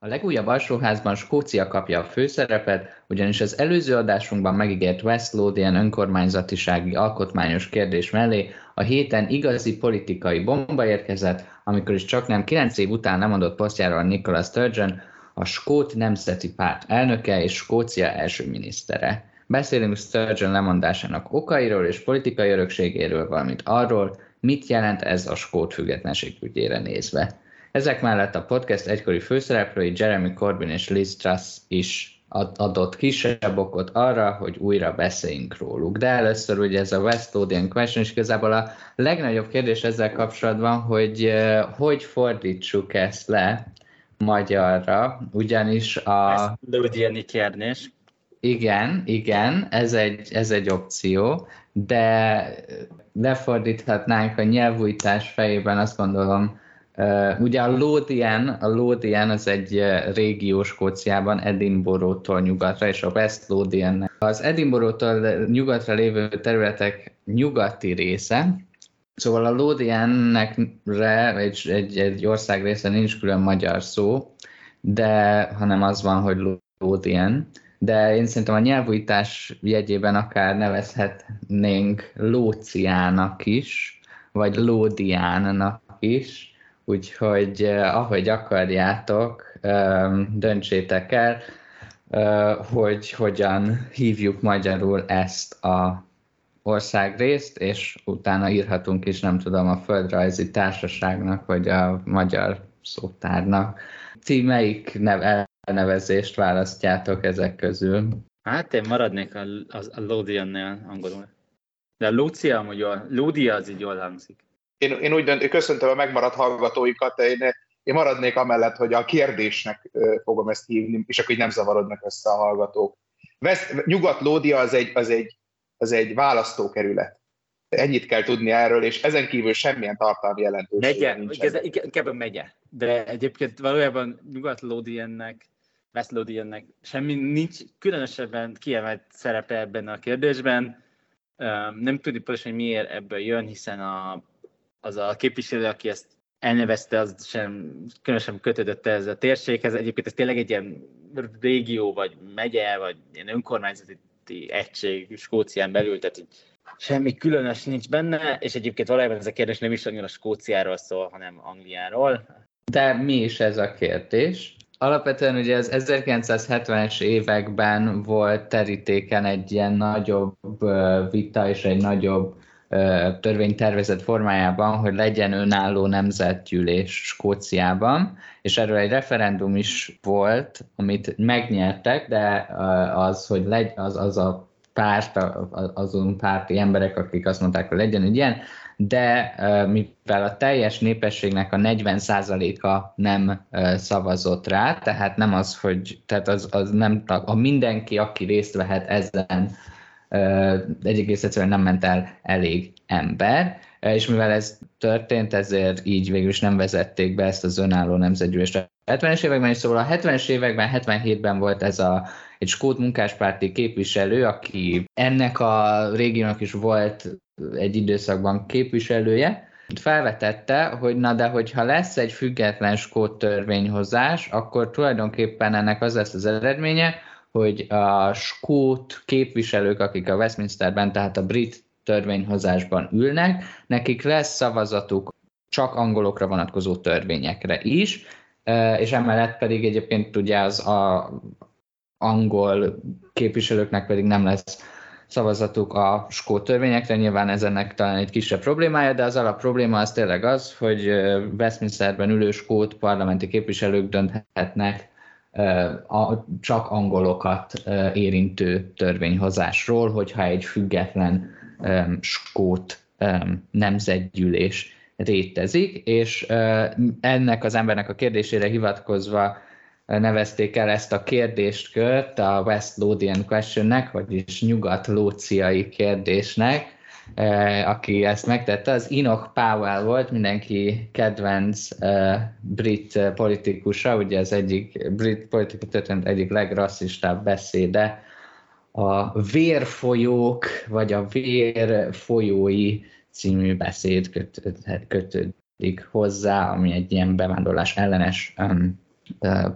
A legújabb alsóházban Skócia kapja a főszerepet, ugyanis az előző adásunkban megígért West Lothian önkormányzatisági alkotmányos kérdés mellé a héten igazi politikai bomba érkezett, amikor is csak nem 9 év után nem adott posztjáról Nicola Sturgeon, a Skót Nemzeti Párt elnöke és Skócia első minisztere. Beszélünk Sturgeon lemondásának okairól és politikai örökségéről, valamint arról, mit jelent ez a skót függetlenség ügyére nézve. Ezek mellett a podcast egykori főszereplői Jeremy Corbyn és Liz Truss is adott kisebb okot arra, hogy újra beszéljünk róluk. De először ugye ez a West Lothian question, és igazából a legnagyobb kérdés ezzel kapcsolatban, hogy uh, hogy fordítsuk ezt le magyarra, ugyanis a... West Lothiani kérdés. Igen, igen, ez egy, ez egy opció, de lefordíthatnánk a nyelvújtás fejében, azt gondolom, Uh, ugye a Lothian, a Lothian az egy régió Skóciában, Edinburgh-tól nyugatra, és a West Lothian az Edinburgh-tól nyugatra lévő területek nyugati része, Szóval a Lothiannek egy, egy, egy ország része nincs külön magyar szó, de hanem az van, hogy Lothian. De én szerintem a nyelvújtás jegyében akár nevezhetnénk Lóciának is, vagy Lódiánnak is, úgyhogy eh, ahogy akarjátok, döntsétek el, eh, hogy hogyan hívjuk magyarul ezt a országrészt, és utána írhatunk is, nem tudom, a földrajzi társaságnak, vagy a magyar szótárnak. Ti melyik nev- elnevezést választjátok ezek közül? Hát én maradnék a, a, a Lodian-nél angolul. De a Lucia, amúgy jól, Ludia az így jól hangzik én, én úgy dönt, köszöntöm a megmaradt hallgatóikat, én, én maradnék amellett, hogy a kérdésnek fogom ezt hívni, és akkor így nem zavarodnak össze a hallgatók. West, Nyugat-Lódia az egy, az, egy, az egy választókerület. Ennyit kell tudni erről, és ezen kívül semmilyen tartalmi jelentőség megye, nincsen. Inkább megye. De egyébként valójában Nyugat-Lódiennek, West Lódiennek semmi nincs különösebben kiemelt szerepe ebben a kérdésben. Nem tudni pontosan, hogy miért ebből jön, hiszen a az a képviselő, aki ezt elnevezte, az sem különösen kötődött ez a térséghez. Egyébként ez tényleg egy ilyen régió, vagy megye, vagy ilyen önkormányzati egység Skócián belül, tehát semmi különös nincs benne, és egyébként valójában ez a kérdés nem is annyira Skóciáról szól, hanem Angliáról. De mi is ez a kérdés? Alapvetően ugye az 1970-es években volt terítéken egy ilyen nagyobb vita és egy nagyobb törvénytervezet formájában, hogy legyen önálló nemzetgyűlés Skóciában, és erről egy referendum is volt, amit megnyertek, de az, hogy legy, az, az a párt, azon párti emberek, akik azt mondták, hogy legyen egy ilyen, de mivel a teljes népességnek a 40%-a nem szavazott rá, tehát nem az, hogy tehát az, az nem a mindenki, aki részt vehet ezen egész egyszerűen nem ment el elég ember, és mivel ez történt, ezért így végül is nem vezették be ezt az önálló nemzetgyűlést a 70-es években, és szóval a 70-es években, 77-ben volt ez a, egy skót munkáspárti képviselő, aki ennek a régiónak is volt egy időszakban képviselője, felvetette, hogy na de hogyha lesz egy független skót törvényhozás, akkor tulajdonképpen ennek az lesz az eredménye, hogy a skót képviselők, akik a Westminsterben, tehát a brit törvényhozásban ülnek, nekik lesz szavazatuk csak angolokra vonatkozó törvényekre is, és emellett pedig egyébként ugye az a angol képviselőknek pedig nem lesz szavazatuk a skót törvényekre, nyilván ez ennek talán egy kisebb problémája, de az alap probléma az tényleg az, hogy Westminsterben ülő skót parlamenti képviselők dönthetnek a, csak angolokat érintő törvényhozásról, hogyha egy független skót nemzetgyűlés rétezik, és ennek az embernek a kérdésére hivatkozva nevezték el ezt a kérdéskört a West Lothian questionnek, vagyis nyugat-lóciai kérdésnek, aki ezt megtette, az Enoch Powell volt, mindenki kedvenc uh, brit eh, politikusa, ugye az egyik brit politikus történet egyik legrasszistább beszéde, a vérfolyók, vagy a vérfolyói című beszéd kötődik hozzá, ami egy ilyen bevándorlás ellenes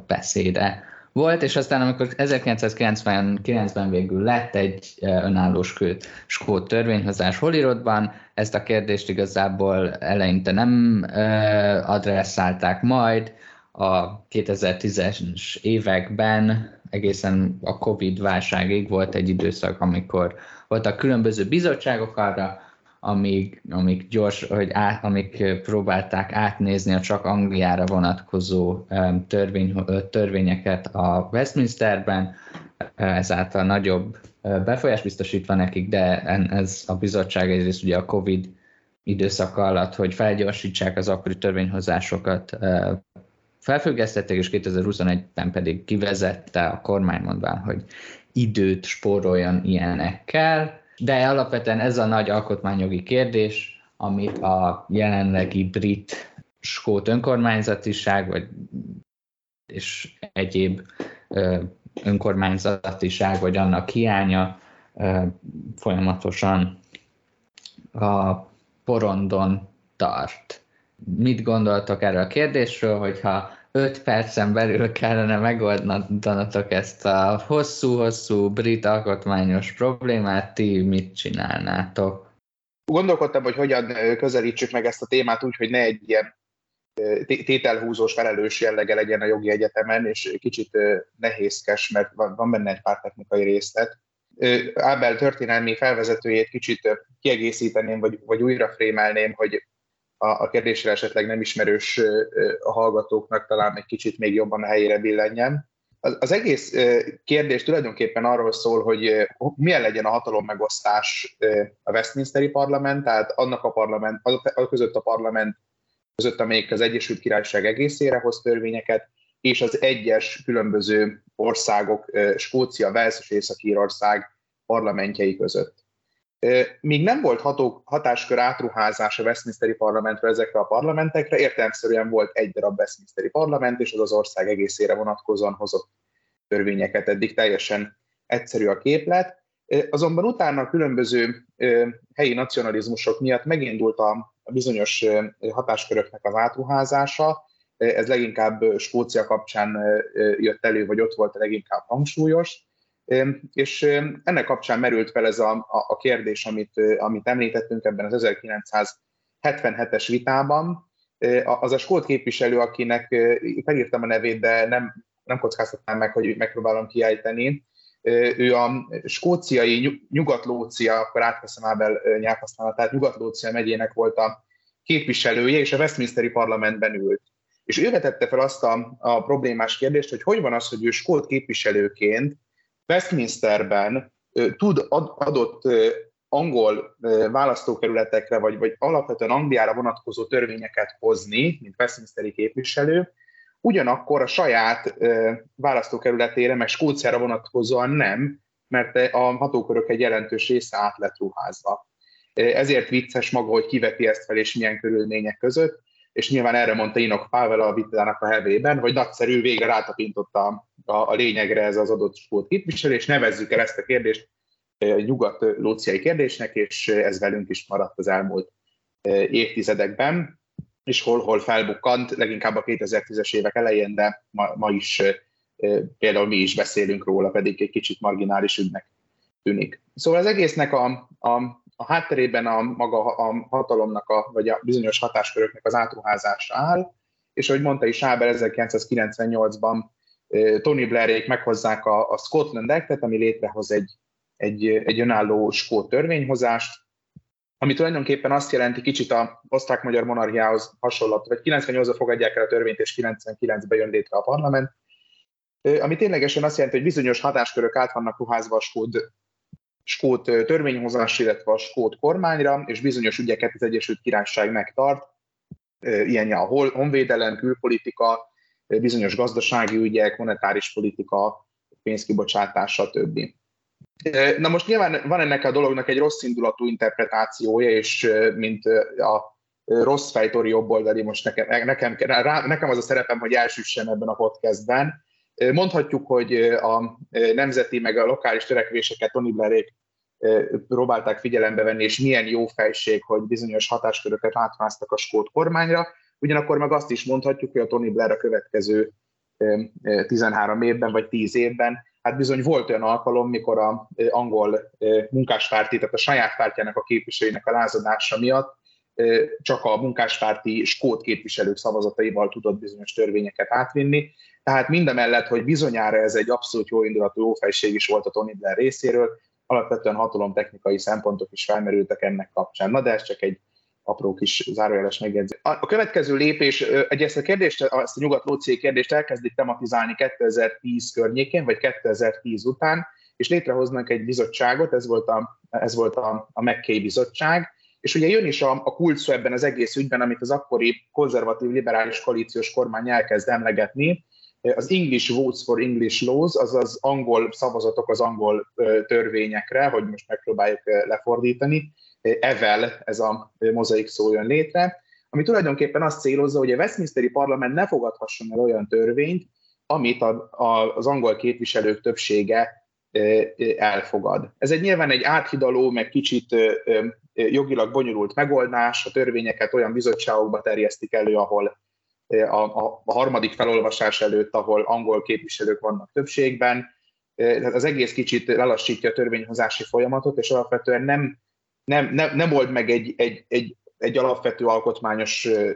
beszéde volt, és aztán amikor 1999-ben végül lett egy önálló skót törvényhozás Hollywoodban, ezt a kérdést igazából eleinte nem adresszálták majd, a 2010-es években egészen a Covid válságig volt egy időszak, amikor voltak különböző bizottságok arra, amik, amik gyors, hogy át, amik próbálták átnézni a csak Angliára vonatkozó törvény, törvényeket a Westminsterben, ezáltal nagyobb befolyás biztosítva nekik, de ez a bizottság egyrészt ugye a Covid időszak alatt, hogy felgyorsítsák az akkori törvényhozásokat, felfüggesztették, és 2021-ben pedig kivezette a kormány mondván, hogy időt spóroljon ilyenekkel, de alapvetően ez a nagy alkotmányjogi kérdés, amit a jelenlegi brit skót önkormányzatiság, vagy és egyéb önkormányzatiság, vagy annak hiánya folyamatosan a porondon tart. Mit gondoltok erről a kérdésről, hogyha 5 percen belül kellene megoldanatok ezt a hosszú-hosszú brit alkotmányos problémát, ti mit csinálnátok? Gondolkodtam, hogy hogyan közelítsük meg ezt a témát úgy, hogy ne egy ilyen tételhúzós felelős jellege legyen a jogi egyetemen, és kicsit nehézkes, mert van benne egy pár technikai részlet. Ábel történelmi felvezetőjét kicsit kiegészíteném, vagy, vagy újra frémelném, hogy a, a kérdésre esetleg nem ismerős a hallgatóknak talán egy kicsit még jobban a helyére billenjen. Az, az egész kérdés tulajdonképpen arról szól, hogy milyen legyen a hatalom megosztás a Westminsteri parlament, tehát annak a parlament, a között a parlament között, amelyik az Egyesült Királyság egészére hoz törvényeket, és az egyes különböző országok, Skócia, Wales és Észak-Írország parlamentjei között. Míg nem volt ható, hatáskör átruházás a Westminsteri parlamentről ezekre a parlamentekre, értelemszerűen volt egy darab Westminsteri parlament, és az az ország egészére vonatkozóan hozott törvényeket. Eddig teljesen egyszerű a képlet. Azonban utána a különböző helyi nacionalizmusok miatt megindult a bizonyos hatásköröknek az átruházása. Ez leginkább Skócia kapcsán jött elő, vagy ott volt leginkább hangsúlyos és ennek kapcsán merült fel ez a, a kérdés, amit, amit említettünk ebben az 1977-es vitában. Az a skót képviselő, akinek felírtam a nevét, de nem, nem kockáztatnám meg, hogy megpróbálom kiejteni. Ő a skóciai Nyugat-Lócia, akkor átveszem Ábel nyelvhasználatát, Nyugat-Lócia megyének volt a képviselője, és a Westminsteri parlamentben ült. És ő vetette fel azt a, a problémás kérdést, hogy hogy van az, hogy ő skót képviselőként Westminsterben tud adott angol választókerületekre, vagy, vagy alapvetően Angliára vonatkozó törvényeket hozni, mint Westminsteri képviselő, ugyanakkor a saját választókerületére, meg Skóciára vonatkozóan nem, mert a hatókörök egy jelentős része át lett ruházva. Ezért vicces maga, hogy kiveti ezt fel, és milyen körülmények között, és nyilván erre mondta Inok Pável a vitának a hevében, hogy nagyszerű, végre rátapintott a, a, a lényegre ez az adott sport képviselő, és nevezzük el ezt a kérdést nyugat-lóciai kérdésnek, és ez velünk is maradt az elmúlt évtizedekben, és hol-hol felbukkant, leginkább a 2010-es évek elején, de ma, ma is például mi is beszélünk róla, pedig egy kicsit marginális ügynek tűnik. Szóval az egésznek a, a a hátterében a maga a hatalomnak, a, vagy a bizonyos hatásköröknek az átruházása áll, és ahogy mondta is Áber 1998-ban Tony Blairék meghozzák a, a Scotland Act-et, ami létrehoz egy, egy, egy önálló skót törvényhozást, ami tulajdonképpen azt jelenti kicsit a osztrák-magyar monarchiához hasonlott, vagy 98-ra fogadják el a törvényt, és 99-ben jön létre a parlament, ami ténylegesen azt jelenti, hogy bizonyos hatáskörök át vannak ruházva a skót skót törvényhozás, illetve a skót kormányra, és bizonyos ügyeket az Egyesült Királyság megtart, ilyen a honvédelem, külpolitika, bizonyos gazdasági ügyek, monetáris politika, pénzkibocsátás, stb. Na most nyilván van ennek a dolognak egy rossz indulatú interpretációja, és mint a rossz fejtori jobboldali, most nekem, nekem, nekem az a szerepem, hogy elsüssem ebben a podcastben, Mondhatjuk, hogy a nemzeti meg a lokális törekvéseket Tony Blairék próbálták figyelembe venni, és milyen jó fejség, hogy bizonyos hatásköröket átváztak a skót kormányra. Ugyanakkor meg azt is mondhatjuk, hogy a Tony Blair a következő 13 évben vagy 10 évben, hát bizony volt olyan alkalom, mikor a angol munkáspárti, tehát a saját pártjának a képviselőinek a lázadása miatt csak a munkáspárti skót képviselők szavazataival tudott bizonyos törvényeket átvinni. Tehát mindemellett, hogy bizonyára ez egy abszolút jó indulatú jófejség is volt a Tony Blair részéről, alapvetően hatalomtechnikai szempontok is felmerültek ennek kapcsán. Na de ez csak egy apró kis zárójeles megjegyzés. A következő lépés, egy ezt a kérdést, ezt a nyugat lócé kérdést elkezdik tematizálni 2010 környékén, vagy 2010 után, és létrehoznak egy bizottságot, ez volt a, ez volt a, a McKay bizottság, és ugye jön is a, a kulcs ebben az egész ügyben, amit az akkori konzervatív liberális koalíciós kormány elkezd emlegetni, az English Votes for English Laws, azaz angol szavazatok az angol törvényekre, hogy most megpróbáljuk lefordítani, evel ez a mozaik szó jön létre, ami tulajdonképpen azt célozza, hogy a Westminsteri Parlament ne fogadhasson el olyan törvényt, amit a, a, az angol képviselők többsége elfogad. Ez egy nyilván egy áthidaló, meg kicsit jogilag bonyolult megoldás, a törvényeket olyan bizottságokba terjesztik elő, ahol a, a, a harmadik felolvasás előtt, ahol angol képviselők vannak többségben. Tehát az egész kicsit lelassítja a törvényhozási folyamatot, és alapvetően nem, nem, nem, nem old meg egy, egy, egy, egy alapvető alkotmányos ö,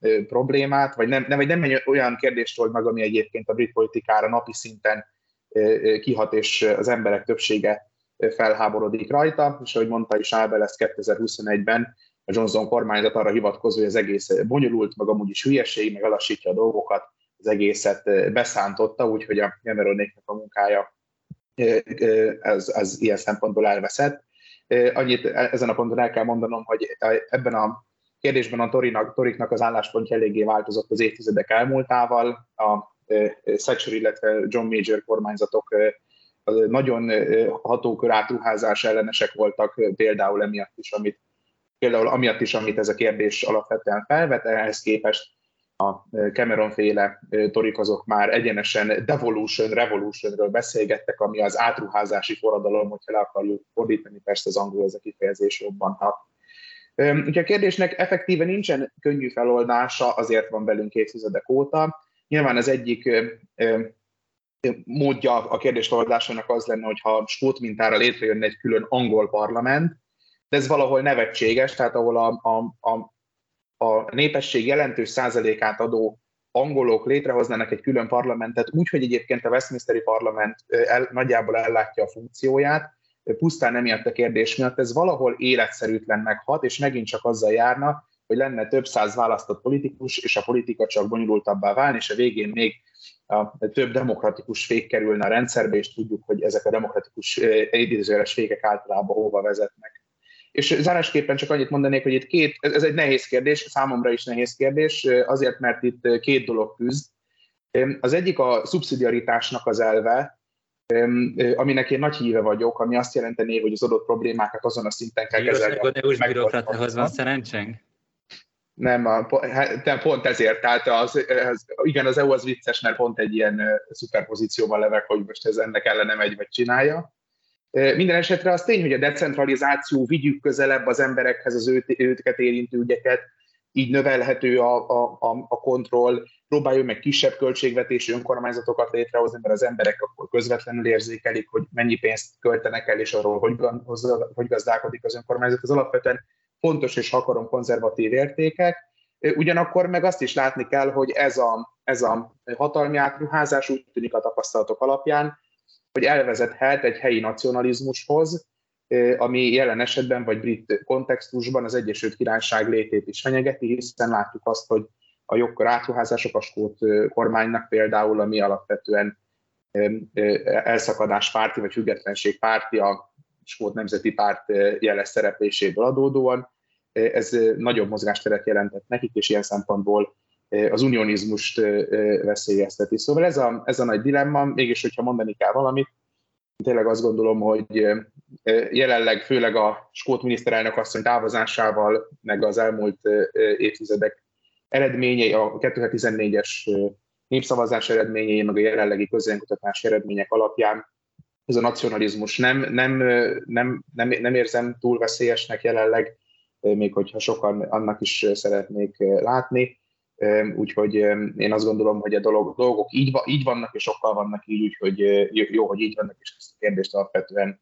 ö, problémát, vagy nem, nem, nem egy olyan kérdést old meg, ami egyébként a brit politikára napi szinten ö, kihat, és az emberek többsége felháborodik rajta, és ahogy mondta is Ábel, ezt 2021-ben a Johnson kormányzat arra hivatkozó, hogy az egész bonyolult, meg amúgy is hülyeség, meg alassítja a dolgokat, az egészet beszántotta, úgyhogy a Cameronéknek a munkája az, az ilyen szempontból elveszett. Annyit ezen a ponton el kell mondanom, hogy ebben a kérdésben a Torinak, Toriknak az álláspontja eléggé változott az évtizedek elmúltával. A Thatcher, illetve John Major kormányzatok nagyon hatókör átruházás ellenesek voltak például emiatt is, amit például amiatt is, amit ez a kérdés alapvetően felvet, ehhez képest a Cameron féle torik azok már egyenesen devolution, revolutionről beszélgettek, ami az átruházási forradalom, hogyha le akarjuk fordítani, persze az angol ez a kifejezés jobban hat. Úgyhogy a kérdésnek effektíve nincsen könnyű feloldása, azért van velünk évtizedek óta. Nyilván az egyik módja a kérdés feloldásának az lenne, hogyha skót mintára létrejönne egy külön angol parlament, de ez valahol nevetséges, tehát ahol a, a, a, a népesség jelentős százalékát adó angolok létrehoznának egy külön parlamentet, úgy, hogy egyébként a Westminsteri parlament el, nagyjából ellátja a funkcióját, pusztán emiatt a kérdés miatt, ez valahol életszerűtlennek hat, és megint csak azzal járna, hogy lenne több száz választott politikus, és a politika csak bonyolultabbá válni, és a végén még a több demokratikus fék kerülne a rendszerbe, és tudjuk, hogy ezek a demokratikus idézőjeles fékek általában hova vezetnek. És zárásképpen csak annyit mondanék, hogy itt két, ez egy nehéz kérdés, számomra is nehéz kérdés, azért, mert itt két dolog küzd. Az egyik a szubszidiaritásnak az elve, aminek én nagy híve vagyok, ami azt jelenteni, hogy az adott problémákat azon a szinten kell kezelni. A EU-s bürokratához van szerencsénk? Nem, a, pont ezért. Tehát az, az, igen, az EU az vicces, mert pont egy ilyen szuperpozícióban levek, hogy most ez ennek ellene megy, vagy csinálja. Minden esetre az tény, hogy a decentralizáció vigyük közelebb az emberekhez az őt, őket érintő ügyeket, így növelhető a, a, a, a kontroll, próbáljuk meg kisebb költségvetési önkormányzatokat létrehozni, mert az emberek akkor közvetlenül érzékelik, hogy mennyi pénzt költenek el, és arról, hogy, hogy gazdálkodik az önkormányzat. Az alapvetően fontos és akarom konzervatív értékek. Ugyanakkor meg azt is látni kell, hogy ez a, ez a hatalmi átruházás úgy tűnik a tapasztalatok alapján, hogy elvezethet egy helyi nacionalizmushoz, ami jelen esetben, vagy brit kontextusban az Egyesült Királyság létét is fenyegeti, hiszen látjuk azt, hogy a jogkör átruházások a skót kormánynak például, ami alapvetően elszakadás párti, vagy függetlenség párti, a skót nemzeti párt jeles szerepléséből adódóan, ez nagyobb mozgásteret jelentett nekik, és ilyen szempontból az unionizmust veszélyezteti. Szóval ez a, ez a nagy dilemma, mégis, hogyha mondani kell valamit, tényleg azt gondolom, hogy jelenleg főleg a skót miniszterelnök asszony távozásával, meg az elmúlt évtizedek eredményei, a 2014-es népszavazás eredményei, meg a jelenlegi közönkutatás eredmények alapján ez a nacionalizmus nem, nem, nem, nem, nem érzem túl veszélyesnek jelenleg, még hogyha sokan annak is szeretnék látni. Úgyhogy én azt gondolom, hogy a dolog, dolgok így, így vannak, és sokkal vannak így, úgyhogy jó, hogy így vannak, és ezt a kérdést alapvetően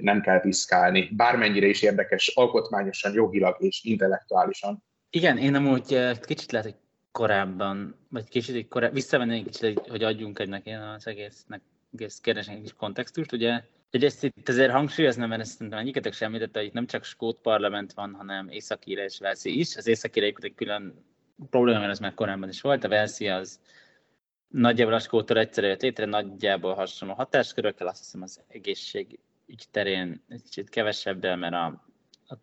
nem kell piszkálni. Bármennyire is érdekes alkotmányosan, jogilag és intellektuálisan. Igen, én amúgy kicsit lehet, hogy korábban, vagy kicsit korábban, visszavennék kicsit, hogy adjunk egynek én az egésznek, egész kérdésnek egy kontextust, ugye ezt itt azért hangsúlyoznám, mert ezt szerintem egyiketek sem említette, hogy itt nem csak skót parlament van, hanem északíre és Velszi is. Az északíre egy külön probléma, mert ez már korábban is volt. A Velszi az nagyjából a skótól egyszerre jött létre, nagyjából hasonló hatáskörökkel, azt hiszem az egészségügy terén egy kicsit kevesebb, mert a,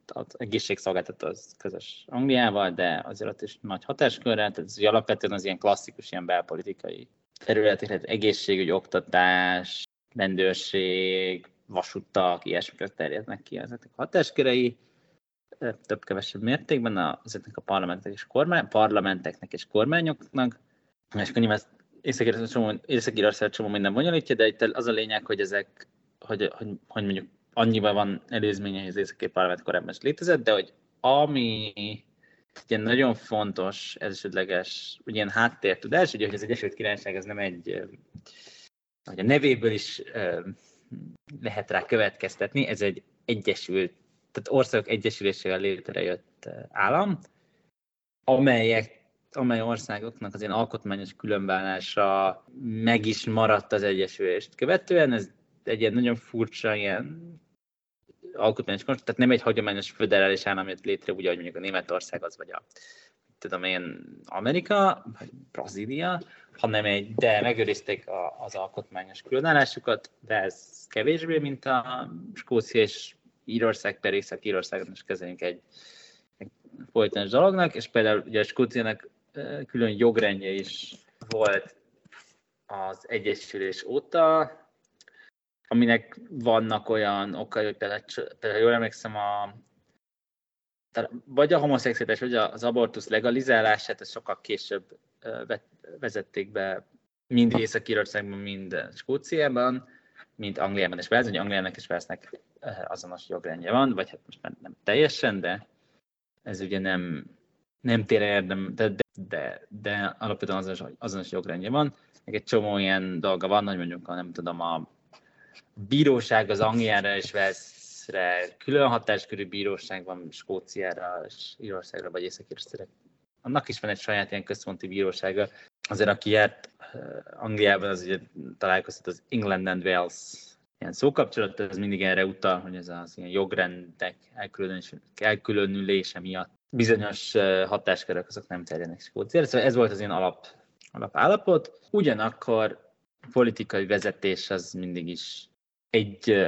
az egészségszolgáltató az közös Angliával, de azért ott is nagy hatáskörrel, tehát ez alapvetően az ilyen klasszikus, ilyen belpolitikai területek, tehát egészségügy, oktatás, rendőrség, vasúttak, ilyesmikre terjednek ki ezeknek a hatáskörei, több-kevesebb mértékben a, ezeknek a parlamentek és kormány, parlamenteknek és kormányoknak, és akkor nyilván Észak-Írország csomó minden bonyolítja, de itt az a lényeg, hogy ezek, hogy, hogy, hogy mondjuk annyiban van előzménye, hogy az északi parlament korábban is létezett, de hogy ami ilyen nagyon fontos, elsődleges, ilyen háttértudás, ugye, hogy az Egyesült Királyság ez nem egy hogy a nevéből is lehet rá következtetni, ez egy egyesült, tehát országok egyesülésével létrejött állam, amelyek amely országoknak az ilyen alkotmányos különbállása meg is maradt az egyesülést követően. Ez egy ilyen nagyon furcsa ilyen alkotmányos tehát nem egy hagyományos föderális állam jött létre, úgy, ahogy mondjuk a Németország az, vagy a tudom én, Amerika, vagy Brazília, hanem egy, de megőrizték a, az alkotmányos különállásukat, de ez kevésbé, mint a Skócia és Írország per Észak-Írországon is kezeljünk egy, egy folytonos dolognak, és például ugye a Skóciának külön jogrendje is volt az Egyesülés óta, aminek vannak olyan okai, hogy például, például jól emlékszem, a, vagy a homoszexualitás, vagy az abortusz legalizálását, ezt sokkal később vezették be mind Észak-Írországban, mind Skóciában, mint Angliában és Velsz, Angliának és Velsznek azonos jogrendje van, vagy hát most már nem teljesen, de ez ugye nem, nem tér érdem, de, de, de, de alapvetően azonos, azonos jogrendje van. Egy csomó ilyen dolga van, hogy mondjuk, nem tudom, a bíróság az Angliára és Velsz Walesre külön hatáskörű bíróság van, Skóciára, és Írországra, vagy észak Annak is van egy saját ilyen központi bírósága. Azért, aki járt eh, Angliában, az ugye találkoztat az England and Wales ilyen szókapcsolat, ez mindig erre utal, hogy ez az ilyen jogrendek elkülönülése miatt bizonyos hatáskörök azok nem terjednek Skóciára. Szóval ez volt az ilyen alap, alapállapot. Ugyanakkor a politikai vezetés az mindig is egy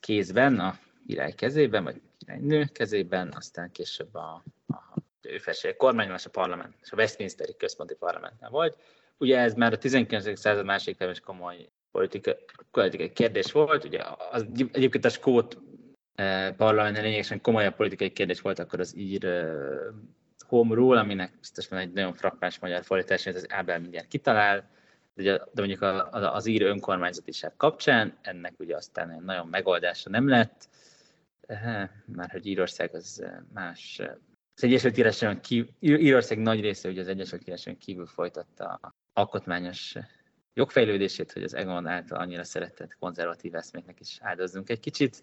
kézben, a király kezében, vagy királynő kezében, aztán később a, a ő felsége kormányban, és a parlament, és a Westminsteri központi parlamentnál volt. Ugye ez már a 19. század másik is komoly politika, politikai kérdés volt, ugye az, egyébként a skót eh, parlamentnél lényegesen komolyabb politikai kérdés volt akkor az ír eh, home rule, aminek biztosan egy nagyon frappáns magyar fordítás, ez az Ábel mindjárt kitalál, de, de mondjuk az ír önkormányzatiság kapcsán ennek ugye aztán nagyon megoldása nem lett, már hogy Írország az más az Egyesült Királyságon kívül, Írország nagy része ugye az Egyesült Királyságon kívül folytatta a alkotmányos jogfejlődését, hogy az Egon által annyira szeretett konzervatív eszméknek is áldozzunk egy kicsit.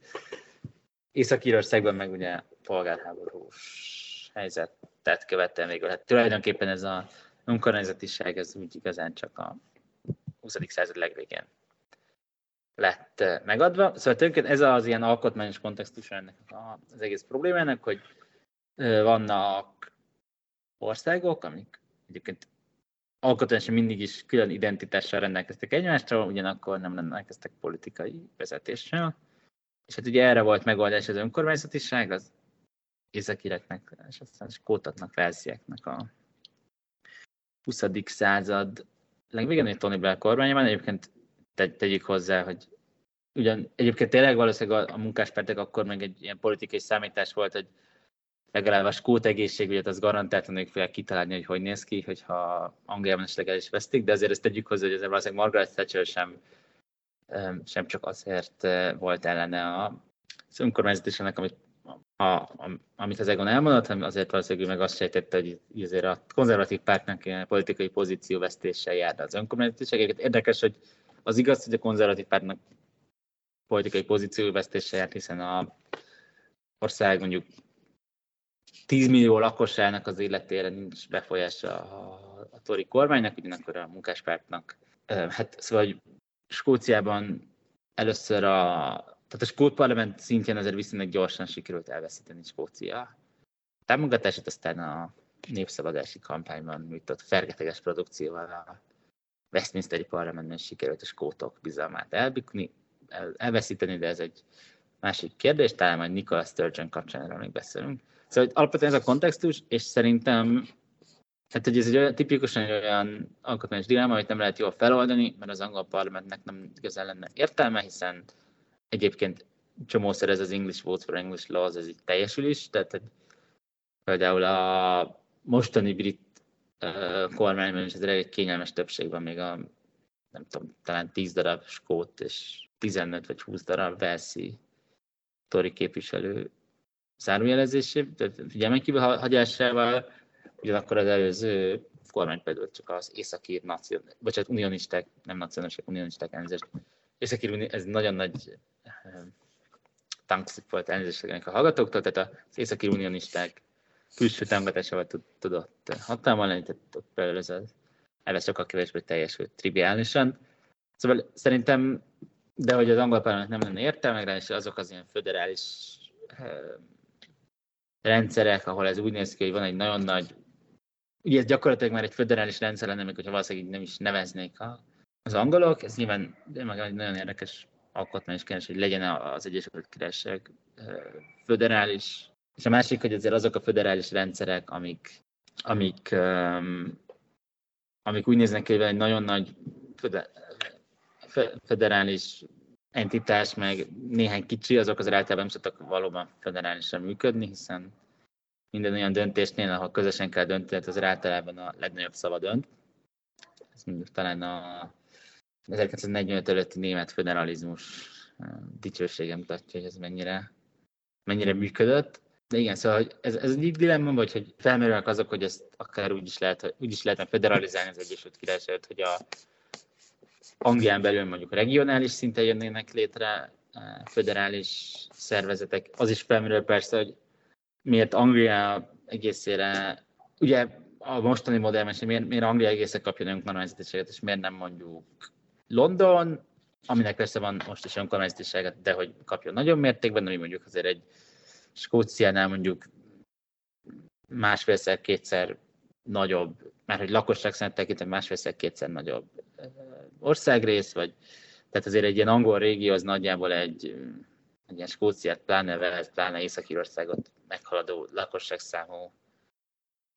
Észak-Írországban meg ugye polgárháborús helyzetet követően még hát tulajdonképpen ez a önkormányzatiság ez úgy igazán csak a 20. század legvégén lett megadva. Szóval tulajdonképpen ez az ilyen alkotmányos kontextus ennek az egész problémának, hogy vannak országok, amik egyébként alkotmányosan mindig is külön identitással rendelkeztek egymástól, ugyanakkor nem rendelkeztek politikai vezetéssel. És hát ugye erre volt megoldás az önkormányzatiság, az északireknek, és aztán skótatnak, felszieknek a 20. század legvégén egy Tony Blair kormányban, egyébként te, tegyük hozzá, hogy ugyan egyébként tényleg valószínűleg a, a munkáspártek akkor még egy ilyen politikai számítás volt, hogy legalább a skót egészségügyet az garantáltan ők fogják kitalálni, hogy hogy néz ki, hogyha Angliában esetleg el is vesztik, de azért ezt tegyük hozzá, hogy ez valószínűleg Margaret Thatcher sem, sem csak azért volt ellene a az önkormányzat is ennek, amit a, amit az Egon elmondott, hanem azért valószínűleg meg azt sejtette, hogy azért a konzervatív pártnak ilyen politikai pozícióvesztéssel járna az önkormányzatiság. Érdekes, hogy az igaz, hogy a konzervatív pártnak politikai pozícióvesztéssel járt, hiszen a ország mondjuk 10 millió lakosának az életére nincs befolyása a, a tori kormánynak, ugyanakkor a munkáspártnak. Hát szóval, hogy Skóciában először a tehát a skót parlament szintjén azért viszonylag gyorsan sikerült elveszíteni Skócia támogatását, aztán a népszavazási kampányban nyújtott fergeteges produkcióval a Westminsteri parlamentben sikerült a skótok bizalmát elbukni, el, elveszíteni, de ez egy másik kérdés, talán majd Nicola Sturgeon kapcsán erről még beszélünk. Szóval alapvetően ez a kontextus, és szerintem tehát, hogy ez egy olyan, tipikusan egy olyan alkotmányos dilemma, amit nem lehet jól feloldani, mert az angol parlamentnek nem igazán lenne értelme, hiszen egyébként csomószor ez az English Votes for English Laws, ez így teljesül is, tehát hogy például a mostani brit uh, kormányban is ez egy kényelmes többség van, még a nem tudom, talán 10 darab skót és 15 vagy 20 darab Velszi tori képviselő zárójelezésé, tehát figyelmen kívül hagyásával, ugyanakkor az előző kormány például csak az északír nacion, bocsánat, unionisták, nem nacionalisták, unionisták elnézést. Északír, ez nagyon nagy tankszip volt elnézést a hallgatóktól, tehát az északi unionisták külső támogatásával tudott hatalma lenni, tehát ott például ez az elve sokkal kevésbé teljesült triviálisan. Szóval szerintem, de hogy az angol parlament nem lenne értelme és azok az ilyen föderális rendszerek, ahol ez úgy néz ki, hogy van egy nagyon nagy, ugye ez gyakorlatilag már egy föderális rendszer lenne, még hogyha valószínűleg nem is neveznék az angolok, ez nyilván meg egy nagyon érdekes alkotmányos kérdés, hogy legyen az Egyesült Királyság föderális, és a másik, hogy azért azok a föderális rendszerek, amik, amik, um, amik úgy néznek ki, hogy egy nagyon nagy föderális entitás, meg néhány kicsi, azok azért általában nem szoktak valóban föderálisan működni, hiszen minden olyan döntésnél, ahol közösen kell dönteni, az általában a legnagyobb szava dönt. Ez mondjuk talán a 1945 előtti német federalizmus dicsősége mutatja, hogy ez mennyire, mennyire működött. De igen, szóval ez, ez egy dilemma, vagy hogy felmerülnek azok, hogy ezt akár úgy is, lehet, úgy is lehetne federalizálni az Egyesült Királyságot, hogy a Anglián belül mondjuk regionális szinten jönnének létre federális szervezetek. Az is felmerül persze, hogy miért Anglia egészére, ugye a mostani modellben miért, miért Anglia egészen kapja önkormányzatiságot, és miért nem mondjuk London, aminek persze van most is önkormányzatisága, de hogy kapjon nagyon mértékben, ami mondjuk azért egy Skóciánál mondjuk másfélszer, kétszer nagyobb, mert hogy lakosság szerint tekintve másfélszer, kétszer nagyobb országrész, vagy tehát azért egy ilyen angol régió az nagyjából egy, egy ilyen Skóciát, pláne Wales, pláne Észak-Írországot meghaladó lakosságszámú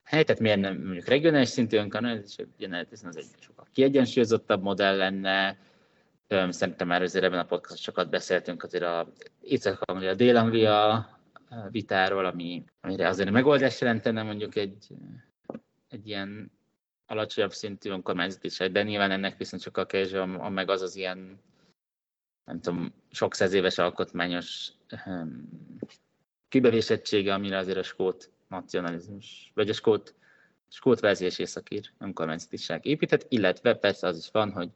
hely, tehát miért nem mondjuk regionális szintű önkormányzat, az egy sokkal kiegyensúlyozottabb modell lenne, Szerintem már azért ebben a podcast sokat beszéltünk azért a Észak-Anglia, Dél-Anglia vitáról, ami, amire azért megoldás jelentene mondjuk egy, egy ilyen alacsonyabb szintű önkormányzatiság, de nyilván ennek viszont sokkal kevésbé van meg az az ilyen, nem tudom, sok száz éves alkotmányos um, kibevésettsége, amire azért a skót nacionalizmus, vagy a skót, skót verzi és északír önkormányzatiság épített, illetve persze az is van, hogy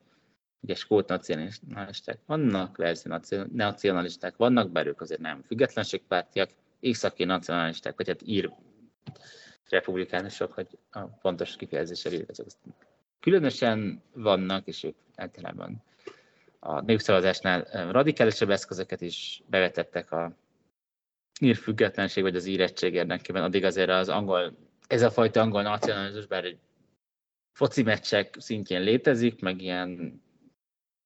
ugye skót nacionalisták vannak, verzi nacionalisták vannak, bár ők azért nem függetlenségpártiak, északi nacionalisták, vagy hát ír republikánusok, hogy a pontos kifejezésre különösen vannak, és ők általában a népszavazásnál radikálisabb eszközöket is bevetettek a ír függetlenség vagy az írettség érdekében, addig azért az angol, ez a fajta angol nacionalizmus, bár egy foci meccsek szintjén létezik, meg ilyen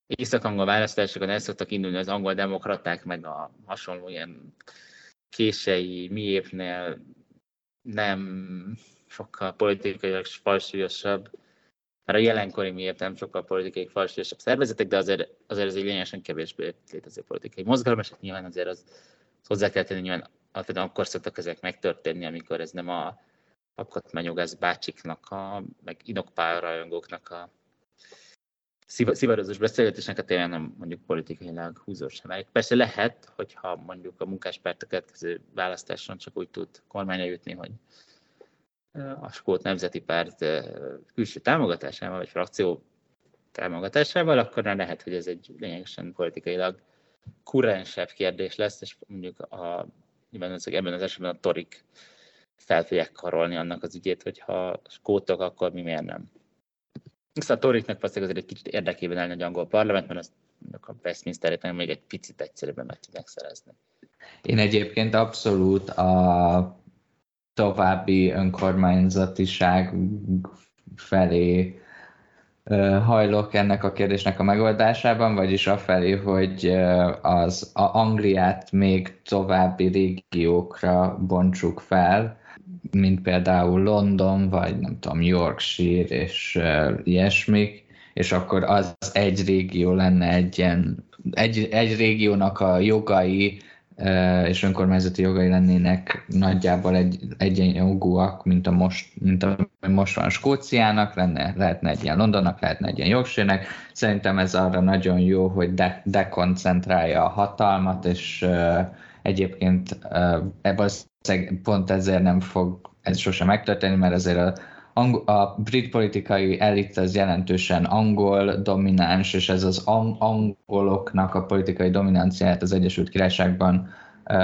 észak-angol választásokon el szoktak indulni az angol demokraták, meg a hasonló ilyen kései miépnél nem sokkal politikailag falsúlyosabb, mert a jelenkori miért nem sokkal politikai falsúlyosabb szervezetek, de azért, azért ez egy lényegesen kevésbé létező politikai mozgalom, és hát nyilván azért az, az hozzá kell tenni, nyilván alapvetően akkor szoktak ezek megtörténni, amikor ez nem a alkotmányjogász bácsiknak, a, meg inokpál rajongóknak a szivarozós beszélgetésnek tényleg nem mondjuk politikailag húzós sem Persze lehet, hogyha mondjuk a munkáspárt a következő választáson csak úgy tud kormányra jutni, hogy a Skót Nemzeti Párt külső támogatásával, vagy frakció támogatásával, akkor lehet, hogy ez egy lényegesen politikailag kurensebb kérdés lesz, és mondjuk a, nyilván az, ebben az esetben a torik fel fogják karolni annak az ügyét, hogyha skótok, akkor mi miért nem. Szóval a toriknak valószínűleg azért egy kicsit érdekében állni a angol parlament, mert azt a Westminster-et még egy picit egyszerűbben meg tudják szerezni. Én egyébként abszolút a további önkormányzatiság felé hajlok ennek a kérdésnek a megoldásában, vagyis afelé, hogy az Angliát még további régiókra bontsuk fel, mint például London, vagy nem tudom, Yorkshire és ilyesmik, és akkor az egy régió lenne egy ilyen, egy, egy régiónak a jogai és önkormányzati jogai lennének nagyjából egy, egyenjogúak, mint a most, mint a most van Skóciának, lenne, lehetne egy ilyen Londonnak, lehetne egy ilyen Yorkshire-nek. Szerintem ez arra nagyon jó, hogy de, dekoncentrálja a hatalmat, és uh, egyébként uh, ebből pont ezért nem fog ez sosem megtörténni, mert azért a a brit politikai elit az jelentősen angol domináns, és ez az angoloknak a politikai dominanciáját az Egyesült Királyságban,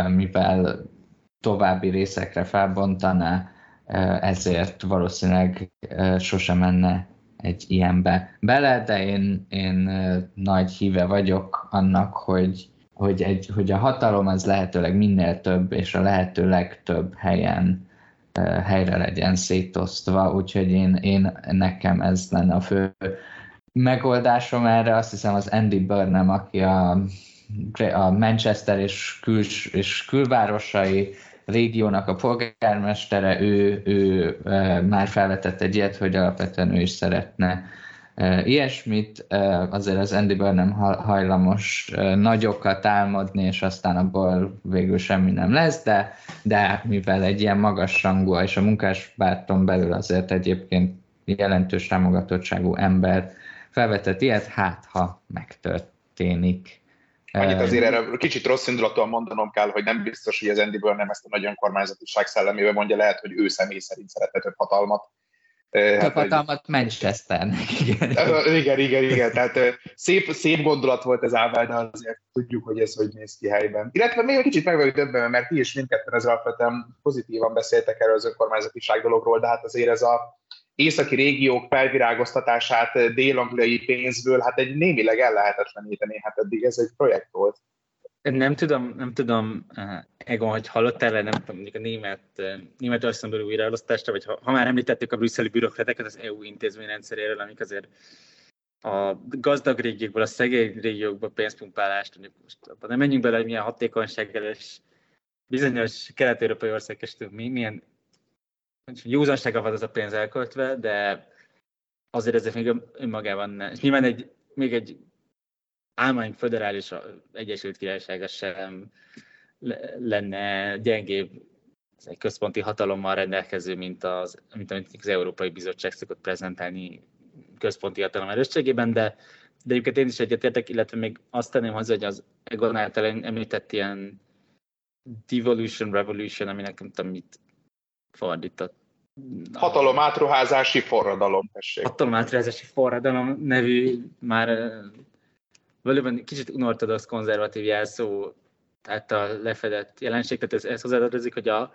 mivel további részekre felbontaná, ezért valószínűleg sosem menne egy ilyenbe bele, de én, én nagy híve vagyok annak, hogy, hogy, egy, hogy a hatalom az lehetőleg minél több, és a lehető legtöbb helyen helyre legyen szétosztva, úgyhogy én, én nekem ez lenne a fő megoldásom erre. Azt hiszem az Andy Burnham, aki a, a Manchester és, küls, és külvárosai régiónak a polgármestere, ő, ő már felvetett egy ilyet, hogy alapvetően ő is szeretne ilyesmit, azért az Andy nem hajlamos nagyokat álmodni, és aztán abból végül semmi nem lesz, de, de mivel egy ilyen magas rangú, és a munkáspárton belül azért egyébként jelentős támogatottságú ember felvetett ilyet, hát ha megtörténik. Annyit azért erre kicsit rossz indulatúan mondanom kell, hogy nem biztos, hogy az Andy nem ezt a nagy önkormányzatiság szellemével mondja, lehet, hogy ő személy szerint szeretne több hatalmat, Hát, hatalmat Manchesternek, igen. igen, igen, igen. Tehát szép, szép gondolat volt ez Ábel, de azért tudjuk, hogy ez hogy néz ki helyben. Illetve még egy kicsit meg vagyok döbbenve, mert ti is mindketten az alapvetően pozitívan beszéltek erről az önkormányzatiság dologról, de hát azért ez a északi régiók felvirágoztatását dél-angliai pénzből, hát egy némileg ellehetetleníteni, hát eddig ez egy projekt volt. Nem tudom, nem tudom, uh, Egon, hogy hallottál-e, nem tudom, mondjuk a német, Németországon belül újraelosztásra, vagy ha, ha már említettük a brüsszeli bürokrateket az EU intézményrendszeréről, amik azért a gazdag régiókból, a szegény régiókból pénzpumpálást, mondjuk most abban nem menjünk bele, hogy milyen hatékonysággal és bizonyos kelet-európai ország esetünk mi, milyen józansággal van az a pénz elköltve, de azért ezek még önmagában nem. És nyilván egy, még egy álmaink föderális Egyesült Királysága sem lenne gyengébb egy központi hatalommal rendelkező, mint, az, mint amit az Európai Bizottság szokott prezentálni központi hatalom erősségében, de, de egyébként én is egyetértek, illetve még azt tenném hozzá, hogy az Egon által említett ilyen devolution, revolution, aminek nem tudom, mit fordított. Hatalom átruházási forradalom, tessék. Hatalom átruházási forradalom nevű már valóban kicsit unortodox konzervatív jelszó által lefedett jelenség, tehát ez, ez hozzátartozik, hogy a,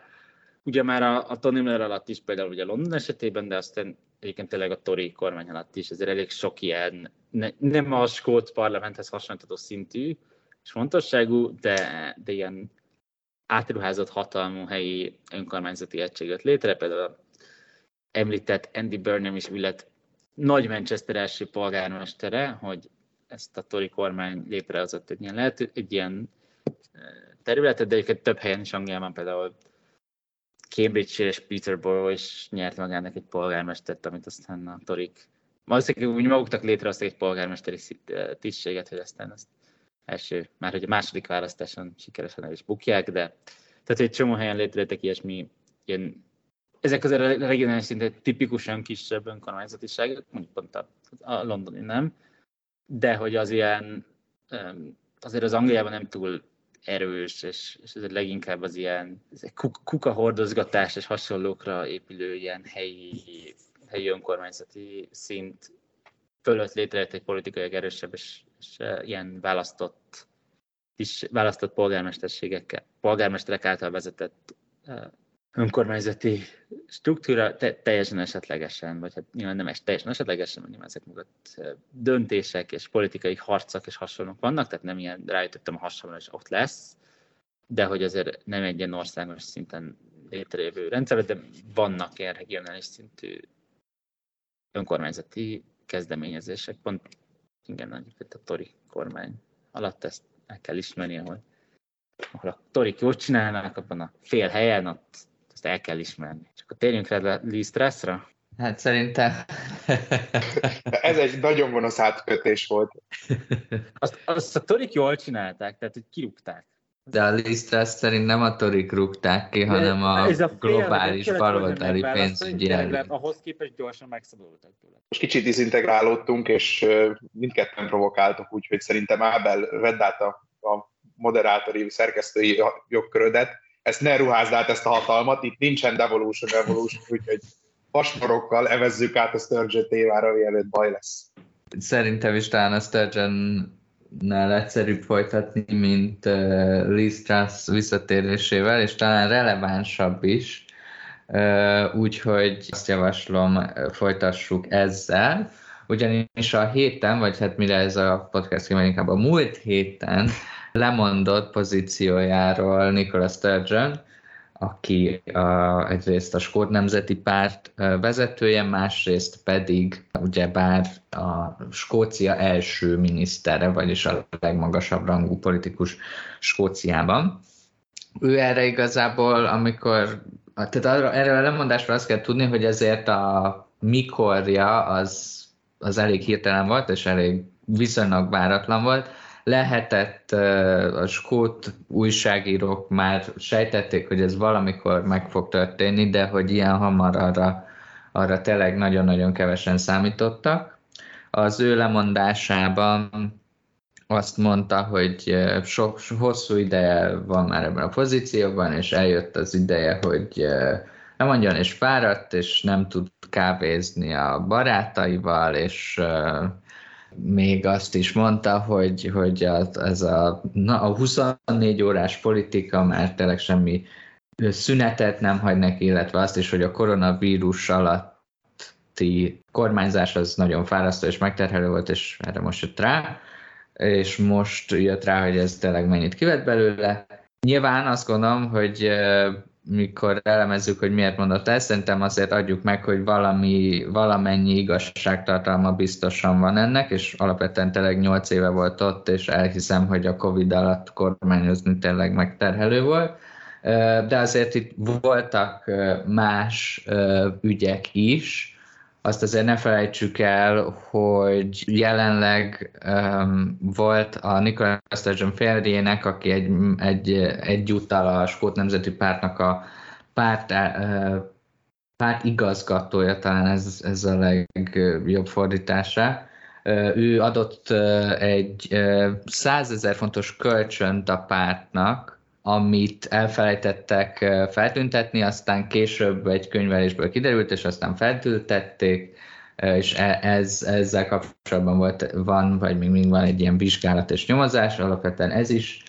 ugye már a, a Tony Blair alatt is például ugye London esetében, de aztán egyébként tényleg a Tory kormány alatt is ezért elég sok ilyen, ne, nem a skót parlamenthez hasonlítható szintű és fontosságú, de, de ilyen átruházott hatalmú helyi önkormányzati egység létre, például említett Andy Burnham is illet nagy Manchester első polgármestere, hogy ezt a Tory kormány létrehozott egy ilyen, lehet, egy ilyen területet, de egyébként több helyen is Angliában, például Cambridge és Peterborough is nyert magának egy polgármestert, amit aztán a Torik valószínűleg úgy maguknak létrehoztak egy polgármesteri tisztséget, hogy aztán azt első, már hogy a második választáson sikeresen el is bukják, de tehát egy csomó helyen létrejöttek ilyesmi, ilyen, ezek az a regionális szinten tipikusan kisebb önkormányzatiságok, mondjuk pont a, a londoni nem, de hogy az ilyen, azért az Angliában nem túl erős, és, és ez leginkább az ilyen kuka hordozgatás és hasonlókra épülő ilyen helyi, helyi önkormányzati szint fölött létrejött egy politikai erősebb és, és ilyen választott is választott polgármesterségekkel, polgármesterek által vezetett önkormányzati struktúra te, teljesen esetlegesen, vagy hát nyilván nem es, teljesen esetlegesen, nyilván ezek mögött döntések és politikai harcok és hasonlók vannak, tehát nem ilyen rájöttem a hasonló, és ott lesz, de hogy azért nem egy ilyen országos szinten létrejövő rendszer, de vannak ilyen regionális szintű önkormányzati kezdeményezések, pont igen, egyébként a Tori kormány alatt ezt el kell ismerni, ahol, ahol a Torik jól csinálnak, abban a fél helyen, ott ezt el kell ismerni. Csak akkor térjünk rá Lee Stressra. Hát szerintem... Ez egy nagyon gonosz átkötés volt. Azt, azt a Torik jól csinálták, tehát hogy kirúgták. De a Lee Stress szerint nem a Torik rúgták ki, hanem a, a globális baloldali pénzügyi Ahhoz képest gyorsan megszabadultak tőle. Most kicsit dizintegrálódtunk, és mindketten provokáltok, úgyhogy szerintem Ábel vedd át a, a moderátori, szerkesztői jogkörödet, ezt ne ruházd át ezt a hatalmat, itt nincsen devolution, revolution, úgyhogy pasmorokkal evezzük át a Sturgeon tévára, mielőtt baj lesz. Szerintem is talán a Sturgeon-nál egyszerűbb folytatni, mint uh, Lee Strass visszatérésével, és talán relevánsabb is. Uh, úgyhogy azt javaslom, folytassuk ezzel. Ugyanis a héten, vagy hát mire ez a podcast inkább a múlt héten lemondott pozíciójáról Nicola Sturgeon, aki a, egyrészt a Skót Nemzeti Párt vezetője, másrészt pedig ugyebár a Skócia első minisztere, vagyis a legmagasabb rangú politikus Skóciában. Ő erre igazából, amikor, tehát arra, erről a lemondásról azt kell tudni, hogy ezért a mikorja az, az elég hirtelen volt, és elég viszonylag váratlan volt, lehetett, a skót újságírók már sejtették, hogy ez valamikor meg fog történni, de hogy ilyen hamar arra, arra tényleg nagyon-nagyon kevesen számítottak. Az ő lemondásában azt mondta, hogy sok, hosszú ideje van már ebben a pozícióban, és eljött az ideje, hogy nem mondjon, és fáradt, és nem tud kávézni a barátaival, és még azt is mondta, hogy, hogy ez a, na, a 24 órás politika már tényleg semmi szünetet nem hagy neki, illetve azt is, hogy a koronavírus alatti kormányzás az nagyon fárasztó és megterhelő volt, és erre most jött rá, és most jött rá, hogy ez tényleg mennyit kivett belőle. Nyilván azt gondolom, hogy mikor elemezzük, hogy miért mondott ezt, szerintem azért adjuk meg, hogy valami, valamennyi igazságtartalma biztosan van ennek, és alapvetően tényleg 8 éve volt ott, és elhiszem, hogy a Covid alatt kormányozni tényleg megterhelő volt. De azért itt voltak más ügyek is, azt azért ne felejtsük el, hogy jelenleg um, volt a Nicola Sturgeon férjének, aki egy, egy, egyúttal a Skót Nemzeti Pártnak a párt, uh, párt igazgatója, talán ez, ez a legjobb fordítása. Uh, ő adott uh, egy százezer fontos kölcsönt a pártnak, amit elfelejtettek feltüntetni, aztán később egy könyvelésből kiderült, és aztán feltüntették, és e, ez, ezzel kapcsolatban volt, van, vagy még mindig van egy ilyen vizsgálat és nyomozás, alapvetően ez is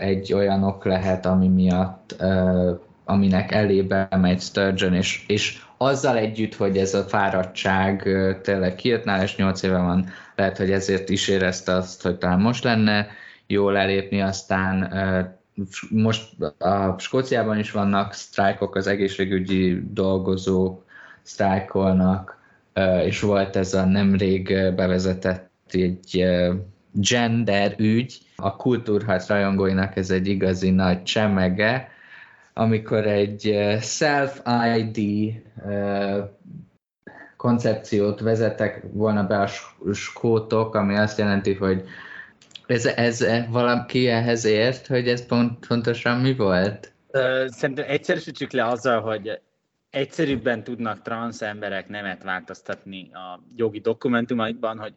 egy olyan ok lehet, ami miatt, aminek elébe megy Sturgeon, és, és azzal együtt, hogy ez a fáradtság tényleg kijött nála, és nyolc éve van, lehet, hogy ezért is érezte azt, hogy talán most lenne jól elépni, aztán most a Skóciában is vannak sztrájkok, az egészségügyi dolgozók sztrájkolnak, és volt ez a nemrég bevezetett egy gender ügy, a kultúrharc rajongóinak ez egy igazi nagy csemege, amikor egy self-ID koncepciót vezetek volna be a skótok, ami azt jelenti, hogy ez, ez valaki ehhez ért, hogy ez pont, pontosan mi volt? Szerintem egyszerűsítsük le azzal, hogy egyszerűbben tudnak transz emberek nemet változtatni a jogi dokumentumaikban, hogy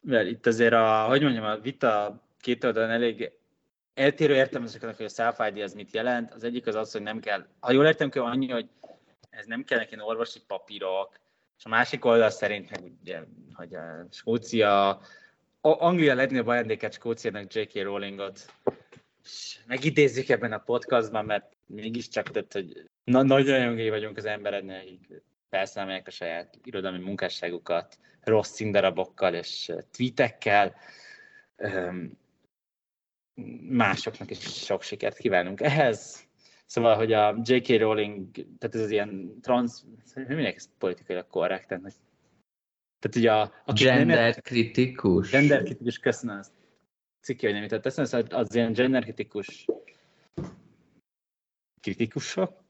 Mert itt azért a, hogy mondjam, a vita két oldalon elég eltérő értelmezések, hogy a self-ID az mit jelent. Az egyik az az, hogy nem kell, ha jól értem, kell annyi, hogy ez nem kell neki orvosi papírok, és a másik oldal szerint, meg ugye, hogy a Skócia, Anglia legnagyobb ajándéket Skóciának J.K. Rowlingot megidézzük ebben a podcastban, mert mégiscsak tett, hogy na, nagy rajongói vagyunk az emberednél, akik felszámolják a saját irodalmi munkásságukat rossz színdarabokkal és tweetekkel. Másoknak is sok sikert kívánunk ehhez. Szóval, hogy a J.K. Rowling, tehát ez az ilyen trans, mindenki ez politikailag korrekt, tehát, tehát ugye a... a gender kritikus. Gender kritikus, köszönöm ezt. Cikki, hogy nem jutott eszembe, szóval az ilyen gender kritikus kritikusok,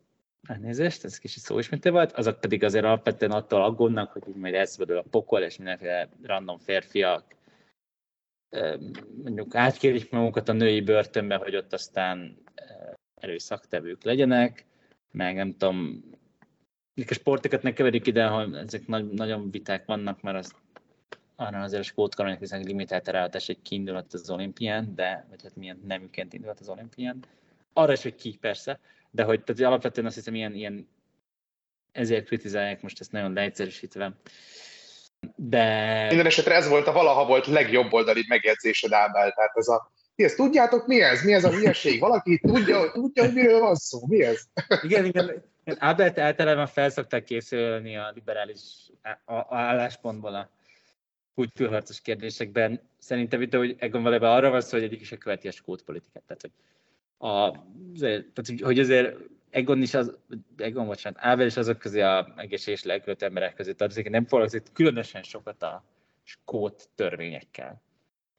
elnézést, ez kicsit szóismété volt, azok pedig azért alapvetően attól aggódnak, hogy így majd ez a pokol, és mindenféle random férfiak mondjuk átkérik magukat a női börtönbe, hogy ott aztán erőszaktevők legyenek, meg nem tudom, a sportokat ne keverjük ide, ha ezek nagy, nagyon viták vannak, mert az arra azért a skótkoronynak viszont limitált ráadás egy kiindulat az olimpián, de, vagy hát milyen neműként indulat az olimpián. Arra is, hogy ki persze, de hogy tehát alapvetően azt hiszem ilyen, ilyen ezért kritizálják most ezt nagyon leegyszerűsítve. De... Minden esetre ez volt a valaha volt legjobb oldali megjegyzésed, Ábel. Tehát ez a ti ezt tudjátok, mi ez? Mi ez a hülyeség? Valaki tudja, tudja, hogy miről van szó? Mi ez? Igen, igen. Ábelt általában felszokták készülni a liberális álláspontból a kultúrharcos kérdésekben. Szerintem itt, hogy Egon valójában arra van szó, hogy egyik is a követi a skót politikát. Tehát, hogy, a, tehát, hogy azért Egon is az, Egon, bocsánat, Ábel is azok közé a egészséges lelkülött emberek közé tartozik, nem foglalkozik különösen sokat a skót törvényekkel.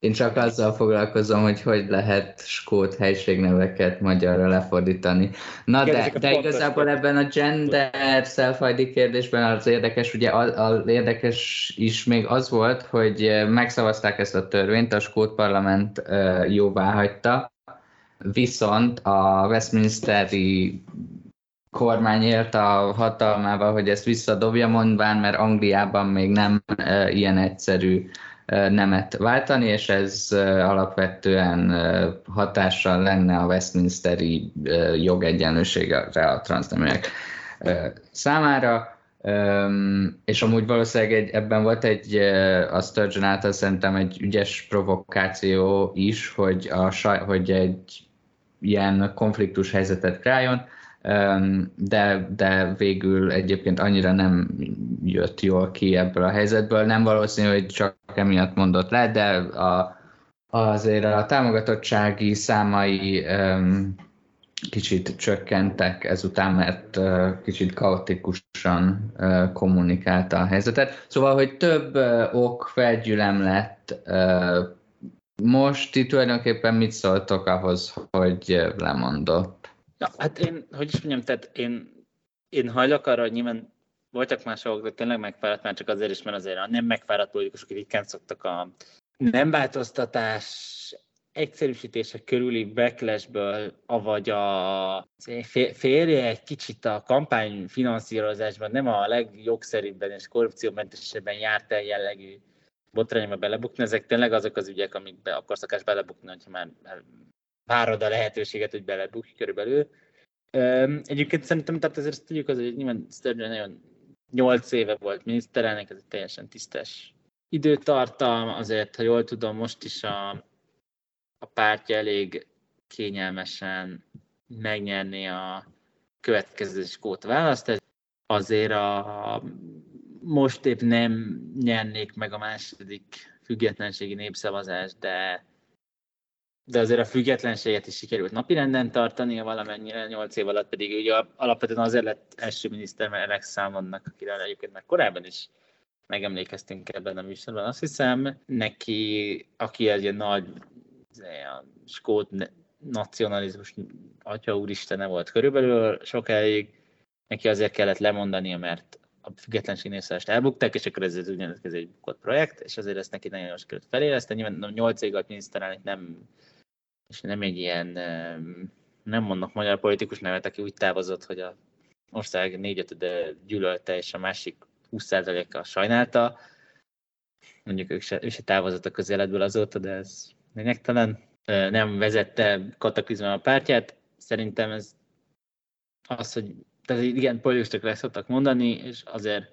Én csak azzal foglalkozom, hogy hogy lehet skót helységneveket magyarra lefordítani. Na de, de igazából ebben a gender self kérdésben az érdekes, ugye az érdekes is még az volt, hogy megszavazták ezt a törvényt, a skót parlament jóvá hagyta, viszont a Westminsteri kormány élt a hatalmával, hogy ezt visszadobja, mondván, mert Angliában még nem ilyen egyszerű nemet váltani, és ez alapvetően hatással lenne a Westminsteri jogegyenlőségre a transzneműek számára. És amúgy valószínűleg egy, ebben volt egy, a Sturgeon által szerintem egy ügyes provokáció is, hogy, a, hogy egy ilyen konfliktus helyzetet kreáljon, de, de végül egyébként annyira nem jött jól ki ebből a helyzetből. Nem valószínű, hogy csak emiatt mondott le, de a, azért a támogatottsági számai kicsit csökkentek ezután, mert kicsit kaotikusan uh, kommunikálta a helyzetet. Szóval, hogy több uh, ok felgyülem lett most itt tulajdonképpen mit szóltok ahhoz, hogy lemondott? Ja, hát én, hogy is mondjam, tehát én, én hajlok arra, hogy nyilván voltak mások, de tényleg megfáradt már csak azért is, mert azért a nem megfáradt politikusok ritkán szoktak a nem változtatás egyszerűsítése körüli backlashből, avagy a férje egy kicsit a kampány finanszírozásban nem a legjogszerűbben és korrupciómentesebben járt el jellegű botrányba belebukni, ezek tényleg azok az ügyek, amikbe akarsz akár belebukni, hogyha már várod a lehetőséget, hogy belebukj körülbelül. Egyébként szerintem, tehát ezért ezt tudjuk, az, hogy nyilván Sturgeon nagyon 8 éve volt miniszterelnök, ez egy teljesen tisztes időtartam, azért, ha jól tudom, most is a, a pártja elég kényelmesen megnyerni a következő skót választást. Azért a, most épp nem nyernék meg a második függetlenségi népszavazást, de de azért a függetlenséget is sikerült napirenden tartani, valamennyire, nyolc év alatt pedig ugye alapvetően azért lett első miniszter, mert Alex Salmonnak, akire egyébként már korábban is megemlékeztünk ebben a műsorban, azt hiszem, neki, aki egy ilyen nagy a skót nacionalizmus atya úristene volt körülbelül sokáig, neki azért kellett lemondania, mert a függetlenség népszállást elbukták, és akkor ez az úgynevezett egy bukott projekt, és azért ezt neki nagyon jól sikerült feléleszteni. Nyilván 8 év alatt miniszterelnök nem és nem egy ilyen, nem mondok magyar politikus nevet, aki úgy távozott, hogy a ország négyötöde gyűlölte, és a másik 20%-a sajnálta. mondjuk ők se, ő se távozott a közeledből azóta, de ez lényegtelen. Nem vezette kataklizma a pártját. Szerintem ez az, hogy tehát igen, politikusok le szoktak mondani, és azért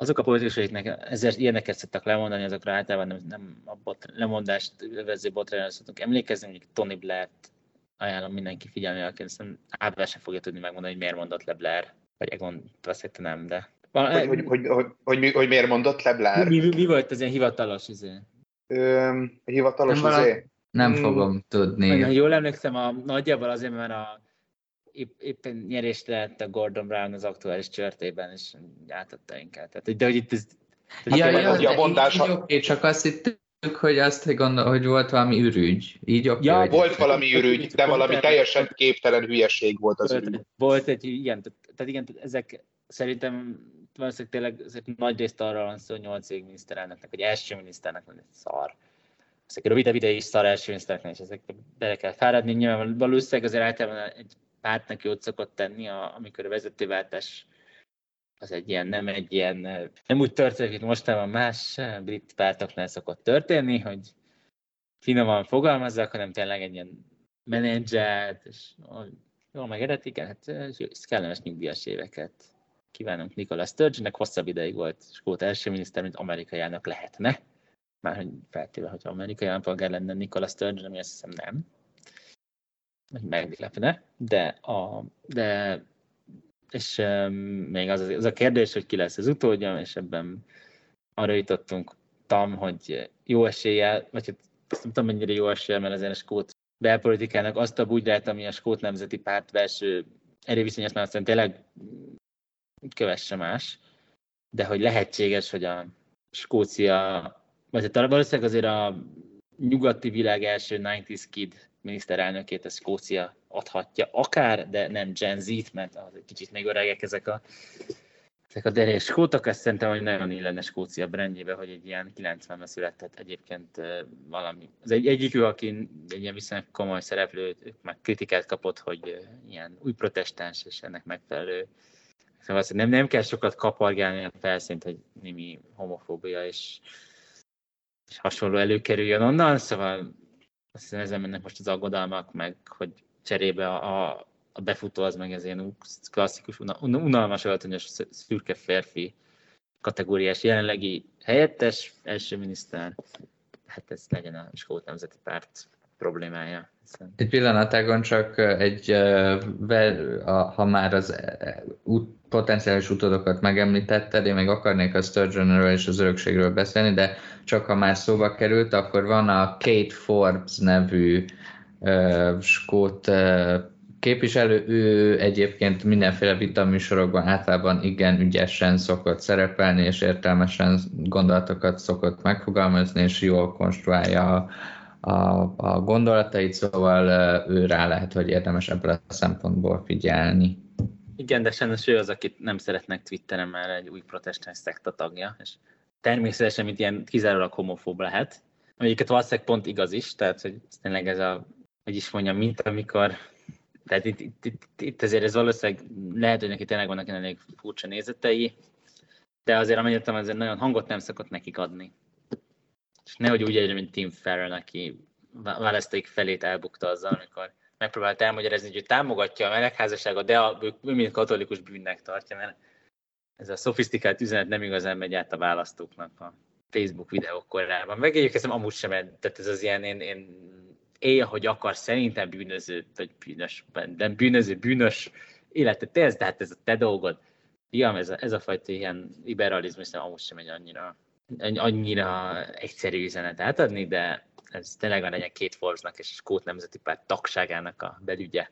azok a politikusok, akiknek ezért ilyeneket szoktak lemondani, azokra általában nem, nem a bot, lemondást vező botrányra szoktunk emlékezni, mondjuk Tony blair ajánlom mindenki figyelni, aki szerintem átvel sem fogja tudni megmondani, hogy miért mondott le Blair, vagy Egon azt nem, de... Hogy, hogy, hogy, hogy, hogy, hogy, miért mondott le Blair? Mi, mi, mi volt az ilyen hivatalos izé? Ö, hivatalos nem izé? Nem hmm. fogom tudni. Ha jól emlékszem, a, nagyjából azért, mert a épp, éppen nyerést lehet a Gordon Brown az aktuális csörtében, és átadta inkább. Tehát, de hogy itt ez... Ja, ja, ja, a mondás... így, oké, csak azt hittük, hogy azt gondol, hogy volt valami ürügy. Így oké. Ja, volt valami ürügy, de valami teljesen képtelen hülyeség volt az ürügy. Volt egy, igen, tehát igen, ezek szerintem valószínűleg tényleg nagy részt arra van szó, hogy nyolc év miniszterelnöknek, vagy első miniszternek van egy szar. Ezek rövidebb ideig is szar első miniszternek, és ezek bele kell fáradni. Nyilván valószínűleg azért általában egy pártnak jót szokott tenni, a, amikor a vezetőváltás az egy ilyen, nem egy ilyen, nem úgy történik, mint mostában más brit pártoknál szokott történni, hogy finoman fogalmazzak, hanem tényleg egy ilyen menedzselt, és jól megedetik, hát kellemes nyugdíjas éveket kívánunk Nikola Sturgeonnek, hosszabb ideig volt Skót első miniszter, mint amerikai elnök lehetne. Már hogy feltéve, hogy amerikai állampolgár lenne Nikola Sturgeon, ami azt hiszem nem meglepne, de, a, de és még az, az a kérdés, hogy ki lesz az utódja, és ebben arra jutottunk tam, hogy jó eséllyel, vagy hát azt nem tudom mennyire jó eséllyel, mert azért a skót belpolitikának azt a bugyrát, ami a skót nemzeti párt belső erőviszonyos már aztán tényleg kövesse más, de hogy lehetséges, hogy a Skócia, vagy hát valószínűleg azért a nyugati világ első 90s kid miniszterelnökét a Skócia adhatja, akár, de nem Gen Z-t, mert az egy kicsit még öregek ezek a, ezek a derés skótok, azt szerintem, hogy nagyon illene Skócia brandjébe, hogy egy ilyen 90-ben született egyébként valami. Az egy, egyikük, aki egy ilyen viszonylag komoly szereplő, meg kritikát kapott, hogy ilyen új protestáns, és ennek megfelelő Szóval nem, nem kell sokat kapargálni a felszínt, hogy némi homofóbia és, és hasonló előkerüljön onnan, szóval azt hiszem ezen mennek most az aggodalmak, meg hogy cserébe a, a befutó az meg ez ilyen klasszikus, unalmas, öltönyös, szürke férfi kategóriás jelenlegi helyettes első miniszter. Hát ez legyen a Skót Nemzeti Párt problémája. Egy pillanatágon csak egy, ha már az potenciális utódokat megemlítetted, én még akarnék a Sturgeonről és az örökségről beszélni, de csak ha már szóba került, akkor van a Kate Forbes nevű skót képviselő, ő egyébként mindenféle vitaműsorokban általában igen ügyesen szokott szerepelni, és értelmesen gondolatokat szokott megfogalmazni, és jól konstruálja a, a, a gondolatait, szóval ő rá lehet, hogy érdemes ebből a szempontból figyelni. Igen, de sajnos ő az, akit nem szeretnek Twitteren, már egy új protestáns szekta tagja, és természetesen, mint ilyen kizárólag homofób lehet, amelyiket valószínűleg pont igaz is, tehát hogy tényleg ez a, hogy is mondjam, mint amikor tehát itt, itt, itt, itt azért ez valószínűleg lehet, hogy neki tényleg vannak elég furcsa nézetei, de azért amennyit azért nagyon hangot nem szokott nekik adni. És nehogy úgy egyre, mint Tim Farron, aki választóik felét elbukta azzal, amikor megpróbált elmagyarázni, hogy ő támogatja a melegházasságot, de a, ő mind katolikus bűnnek tartja, mert ez a szofisztikált üzenet nem igazán megy át a választóknak a Facebook videók korában. Meg egyébként amúgy sem, tehát ez az ilyen, én, én élj, hogy akar, szerintem bűnöző, vagy bűnös, nem bűnöző, bűnös életet ez, de hát ez a te dolgod. Igen, ez a, ez a fajta ilyen liberalizmus amúgy sem egy annyira, annyira egyszerű üzenet átadni, de ez tényleg van legyen két Forbesnak és a Skót Nemzeti Párt tagságának a belügye.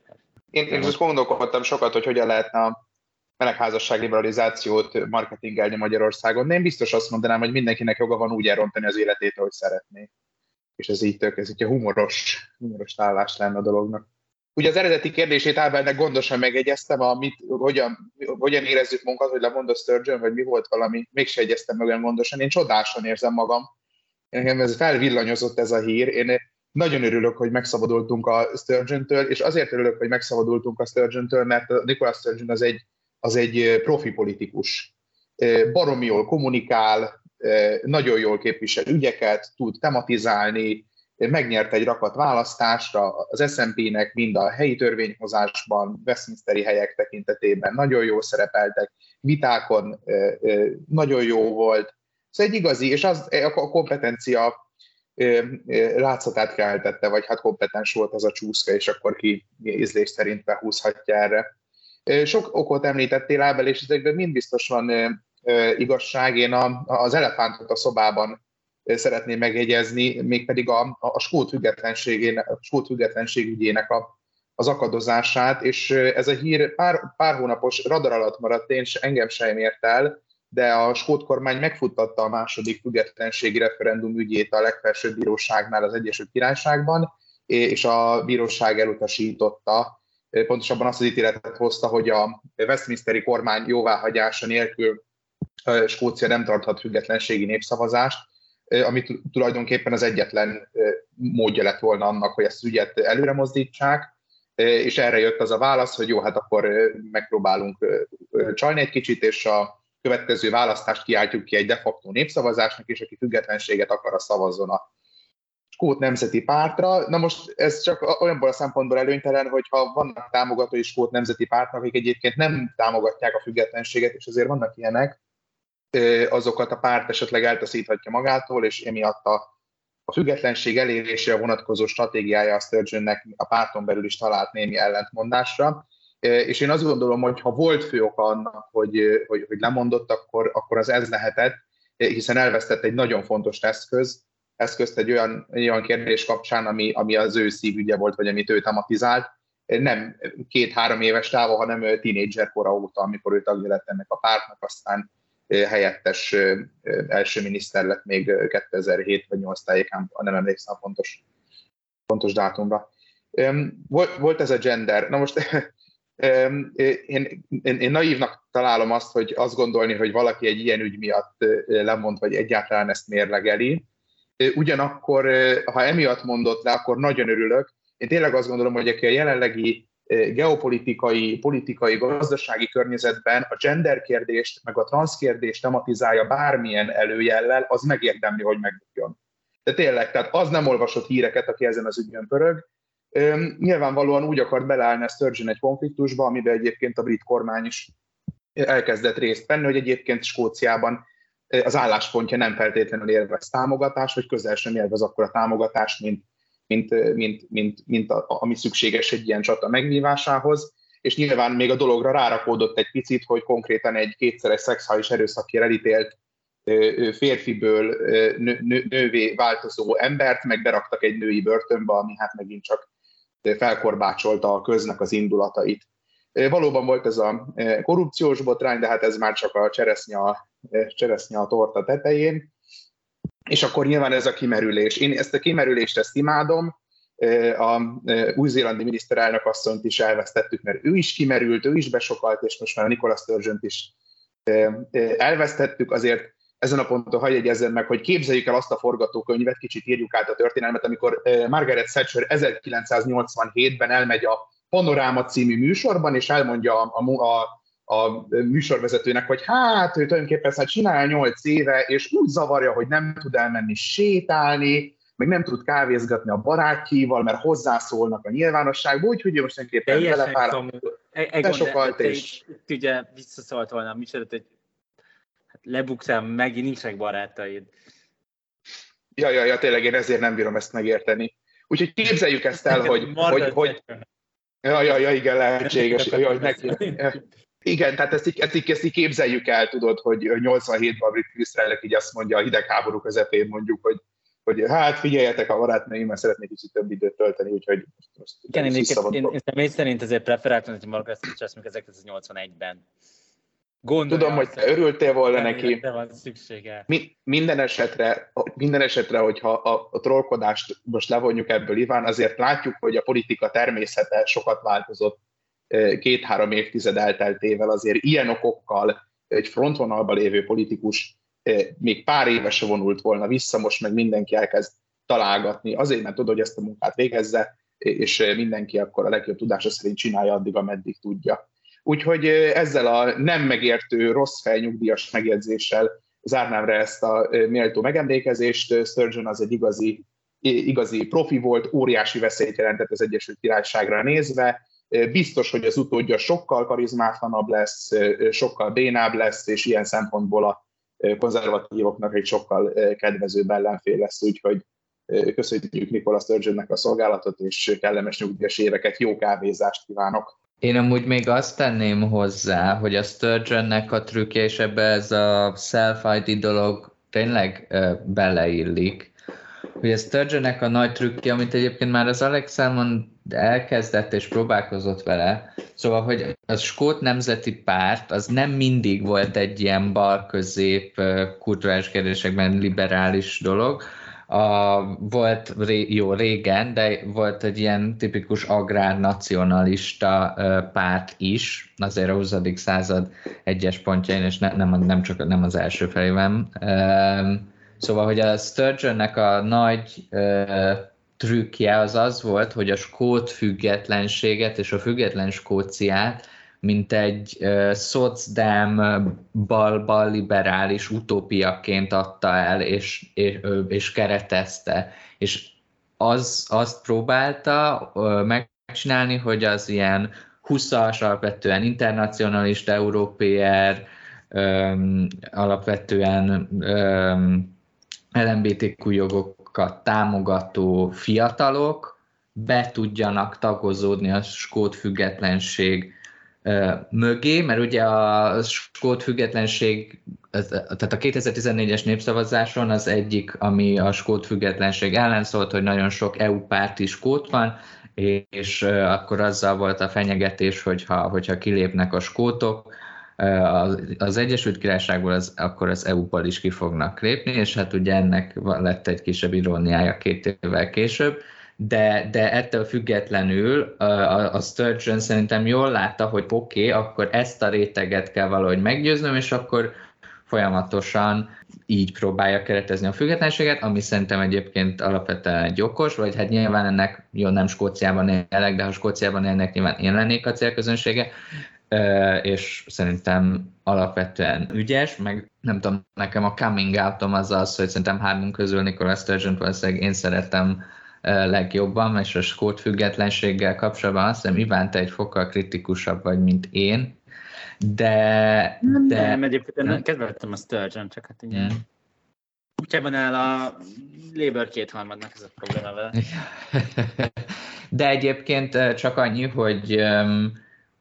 Én, én most gondolkodtam sokat, hogy hogyan lehetne a melegházasság liberalizációt marketingelni Magyarországon, de én biztos azt mondanám, hogy mindenkinek joga van úgy elrontani az életét, ahogy szeretné. És ez így tök, ez így a humoros, humoros tállás lenne a dolognak. Ugye az eredeti kérdését Ábelnek gondosan megegyeztem, amit, hogyan, hogyan érezzük munkat, hogy lemond a Sturgeon, vagy mi volt valami, mégse egyeztem meg olyan gondosan. Én csodásan érzem magam. Engem ez felvillanyozott ez a hír. Én nagyon örülök, hogy megszabadultunk a Sturgeon-től, és azért örülök, hogy megszabadultunk a Sturgeon-től, mert a Nicholas Sturgeon az egy, az egy profi politikus. Baromi jól kommunikál, nagyon jól képvisel ügyeket, tud tematizálni, megnyert egy rakat választásra az SMP-nek mind a helyi törvényhozásban, Westminsteri helyek tekintetében nagyon jól szerepeltek, vitákon nagyon jó volt. Szóval egy igazi, és az, a kompetencia látszatát keltette, vagy hát kompetens volt az a csúszka, és akkor ki ízlés szerint behúzhatja erre. Sok okot említettél Ábel, és ezekben mind biztos van igazság. Én az elefántot a szobában szeretném megjegyezni, mégpedig a, a skót, függetlenségének, skót függetlenség ügyének a, az akadozását, és ez a hír pár, pár hónapos radar alatt maradt, én engem sem ért el, de a skót kormány megfuttatta a második függetlenségi referendum ügyét a legfelsőbb bíróságnál az Egyesült Királyságban, és a bíróság elutasította, pontosabban azt az ítéletet hozta, hogy a Westminsteri kormány jóváhagyása nélkül Skócia nem tarthat függetlenségi népszavazást, ami tulajdonképpen az egyetlen módja lett volna annak, hogy ezt ügyet előre mozdítsák, és erre jött az a válasz, hogy jó, hát akkor megpróbálunk csalni egy kicsit, és a következő választást kiáltjuk ki egy de facto népszavazásnak, és aki függetlenséget akar, a szavazzon a Skót Nemzeti Pártra. Na most ez csak olyanból a szempontból előnytelen, hogyha vannak támogatói Skót Nemzeti Pártnak, akik egyébként nem támogatják a függetlenséget, és azért vannak ilyenek, azokat a párt esetleg eltaszíthatja magától, és emiatt a, a függetlenség elérésére vonatkozó stratégiája a Sturgeonnek a párton belül is talált némi ellentmondásra. És én azt gondolom, hogy ha volt fő oka annak, hogy, hogy, hogy lemondott, akkor, akkor az ez lehetett, hiszen elvesztett egy nagyon fontos eszköz, eszközt egy olyan, olyan kérdés kapcsán, ami, ami az ő szívügye volt, vagy amit ő tematizált, nem két-három éves távol, hanem tínédzser kora óta, amikor ő tagja lett ennek a pártnak, aztán helyettes első miniszter lett még 2007 vagy 8 tájékán, nem emlékszem a pontos, pontos dátumra. Volt, volt ez a gender. Na most én, én, én naívnak találom azt, hogy azt gondolni, hogy valaki egy ilyen ügy miatt lemond, vagy egyáltalán ezt mérlegeli. Ugyanakkor, ha emiatt mondott le, akkor nagyon örülök. Én tényleg azt gondolom, hogy aki a jelenlegi geopolitikai, politikai, gazdasági környezetben a gender kérdést, meg a transz kérdést tematizálja bármilyen előjellel, az megérdemli, hogy megbukjon. De tényleg, tehát az nem olvasott híreket, aki ezen az ügyön pörög. Nyilvánvalóan úgy akart beleállni a Sturgeon egy konfliktusba, amiben egyébként a brit kormány is elkezdett részt venni, hogy egyébként Skóciában az álláspontja nem feltétlenül élvez támogatást, vagy közel sem élvez akkor a támogatást, mint mint, mint, mint, mint a, ami szükséges egy ilyen csata megnyívásához, és nyilván még a dologra rárakódott egy picit, hogy konkrétan egy kétszeres szexuális erőszakért elítélt férfiből nő, nő, nővé változó embert, meg beraktak egy női börtönbe, ami hát megint csak felkorbácsolta a köznek az indulatait. Valóban volt ez a korrupciós botrány, de hát ez már csak a cseresznye a, cseresznye a torta tetején és akkor nyilván ez a kimerülés. Én ezt a kimerülést ezt imádom, a új-zélandi miniszterelnök asszonyt is elvesztettük, mert ő is kimerült, ő is besokalt, és most már Nikola sturgeon is elvesztettük, azért ezen a ponton hagyj egyezzem meg, hogy képzeljük el azt a forgatókönyvet, kicsit írjuk át a történelmet, amikor Margaret Thatcher 1987-ben elmegy a Panoráma című műsorban, és elmondja a, a, a a műsorvezetőnek, hogy hát ő tulajdonképpen ezt csinál 8 éve, és úgy zavarja, hogy nem tud elmenni sétálni, meg nem tud kávézgatni a barátjaival, mert hozzászólnak a nyilvánosságba, úgyhogy ő most tulajdonképpen belefáradt, besokalt, és... ugye visszaszólt volna a műsorot, hogy hát lebuktál, megint nincsenek barátaid. Ja, ja, ja, tényleg én ezért nem bírom ezt megérteni. Úgyhogy képzeljük ezt el, hogy... hogy, hogy ja, ja, ja, igen, lehetséges. Ja, neki, igen, tehát ezt így, ezt, így, ezt így képzeljük el, tudod, hogy 87-ban a brit miniszterelnök így azt mondja a hidegháború közepén mondjuk, hogy, hogy hát figyeljetek a barátnőim, mert szeretnék kicsit több időt tölteni, úgyhogy most, Igen, én, én, én, személy szerint azért preferáltam, hogy Margaret Thatcher 1981-ben. Gondolja Tudom, hogy te örültél volna neki. van szüksége. Mi, minden, esetre, minden esetre, hogyha a, a trollkodást most levonjuk ebből, Iván, azért látjuk, hogy a politika természete sokat változott két-három évtized elteltével azért ilyen okokkal egy frontvonalban lévő politikus még pár éve se vonult volna vissza, most meg mindenki elkezd találgatni, azért, mert tudod, hogy ezt a munkát végezze, és mindenki akkor a legjobb tudása szerint csinálja addig, ameddig tudja. Úgyhogy ezzel a nem megértő, rossz fejnyugdíjas megjegyzéssel zárnám le ezt a méltó megemlékezést. Sturgeon az egy igazi, igazi profi volt, óriási veszélyt jelentett az Egyesült Királyságra nézve, biztos, hogy az utódja sokkal karizmátlanabb lesz, sokkal bénább lesz, és ilyen szempontból a konzervatívoknak egy sokkal kedvezőbb ellenfél lesz, úgyhogy köszönjük Nikola Sturgeonnek a szolgálatot, és kellemes nyugdíjas éveket, jó kávézást kívánok! Én amúgy még azt tenném hozzá, hogy a Sturgeonnek a trükkje, és ebbe ez a self-ID dolog tényleg beleillik, hogy a Sturgeonnek a nagy trükkje, amit egyébként már az Alex Salmon elkezdett és próbálkozott vele, szóval, hogy a Skót Nemzeti Párt az nem mindig volt egy ilyen bal-közép kulturális kérdésekben liberális dolog, a, volt ré, jó régen, de volt egy ilyen tipikus agrárnacionalista párt is, azért a 20. század egyes pontjain, és ne, nem, nem csak nem az első felében. Szóval, hogy a Sturgeonnek a nagy trükkje az az volt, hogy a skót függetlenséget és a független Skóciát mint egy uh, szocdem bal-bal liberális utópiaként adta el, és, és, és keretezte. És az, azt próbálta uh, megcsinálni, hogy az ilyen 20-as, alapvetően internacionalista, európér, um, alapvetően um, LMBTQ jogokat támogató fiatalok be tudjanak tagozódni a skót függetlenség mögé, mert ugye a skót függetlenség, tehát a 2014-es népszavazáson az egyik, ami a skót függetlenség ellen szólt, hogy nagyon sok EU párti skót van, és akkor azzal volt a fenyegetés, hogyha, hogyha kilépnek a skótok, az Egyesült Királyságból az, akkor az EU-ból is ki fognak lépni, és hát ugye ennek lett egy kisebb iróniája két évvel később, de, de ettől függetlenül a, a Sturgeon szerintem jól látta, hogy oké, okay, akkor ezt a réteget kell valahogy meggyőznöm, és akkor folyamatosan így próbálja keretezni a függetlenséget, ami szerintem egyébként alapvetően egy okos, vagy hát nyilván ennek, jó, nem Skóciában élek, de ha Skóciában élnek, nyilván én lennék a célközönsége, és szerintem alapvetően ügyes, meg nem tudom, nekem a coming outom az az, hogy szerintem hármunk közül Nicola Sturgeon valószínűleg én szeretem legjobban, és a skót függetlenséggel kapcsolatban azt hiszem, Iván, te egy fokkal kritikusabb vagy, mint én, de... de... Nem, egyébként nem? kedveltem a Sturgeon, csak hát ugye hmm. útjában áll a Labour kétharmadnak ez a probléma vele. De egyébként csak annyi, hogy um,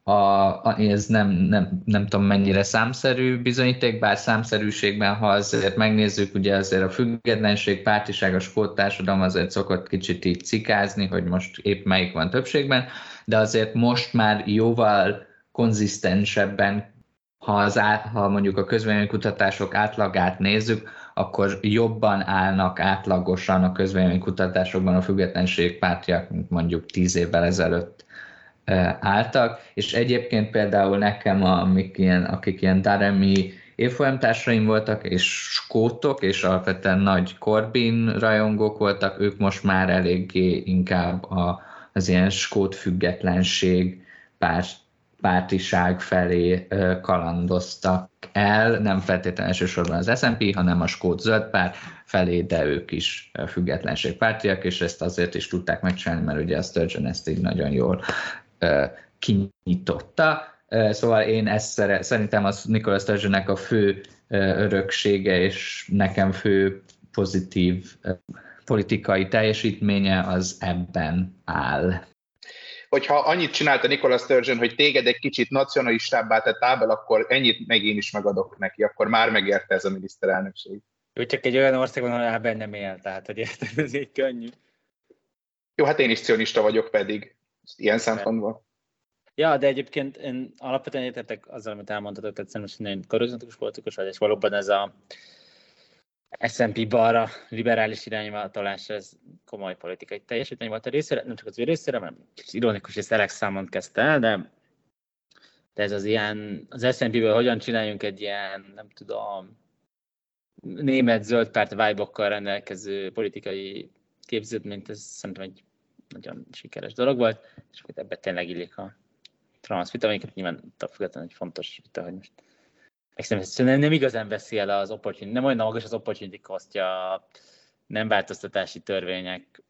a, ez nem, nem, nem tudom mennyire számszerű bizonyíték, bár számszerűségben, ha azért megnézzük, ugye azért a függetlenség, pártiság, a skót társadalom azért szokott kicsit így cikázni, hogy most épp melyik van többségben, de azért most már jóval konzisztensebben, ha, az át, ha mondjuk a közvéleménykutatások átlagát nézzük, akkor jobban állnak átlagosan a közvéleménykutatásokban a függetlenség pártjak, mint mondjuk tíz évvel ezelőtt álltak, és egyébként például nekem, amik ilyen, akik ilyen Daremi évfolyamtársaim voltak, és skótok, és alapvetően nagy Corbyn rajongók voltak, ők most már eléggé inkább a, az ilyen skót függetlenség párt, pártiság felé kalandoztak el, nem feltétlenül elsősorban az SNP, hanem a skót zöld párt felé, de ők is függetlenségpártiak, és ezt azért is tudták megcsinálni, mert ugye a Sturgeon ezt így nagyon jól kinyitotta. Szóval én ezt szere, szerintem az Nicholas Sturgeonnek a fő öröksége, és nekem fő pozitív politikai teljesítménye az ebben áll. Hogyha annyit csinálta Nicholas Sturgeon, hogy téged egy kicsit nacionalistábbá tett Ábel, akkor ennyit meg én is megadok neki, akkor már megérte ez a miniszterelnökség. Jó, csak egy olyan országban, ahol Ábel nem él, tehát hogy érted, ez egy könnyű. Jó, hát én is cionista vagyok pedig ilyen szempontból. Ja, de egyébként én alapvetően értettek azzal, amit elmondhatok, tehát szerintem nagyon karizmatikus politikus vagy, és valóban ez a S&P balra liberális irányváltolás, ez komoly politikai teljesítmény volt a részére, nem csak az ő részére, mert ironikus, hogy Alex Salmond kezdte el, de, de ez az ilyen, az S&P-ből hogyan csináljunk egy ilyen, nem tudom, német zöld párt vibe rendelkező politikai képződményt, ez szerintem egy nagyon sikeres dolog volt, és ebbe tényleg illik a transz vita, amiket nyilván függetlenül egy fontos vita, hogy most Szerintem nem igazán veszi el az opportunity, nem olyan magas az opportunity kostja nem változtatási törvények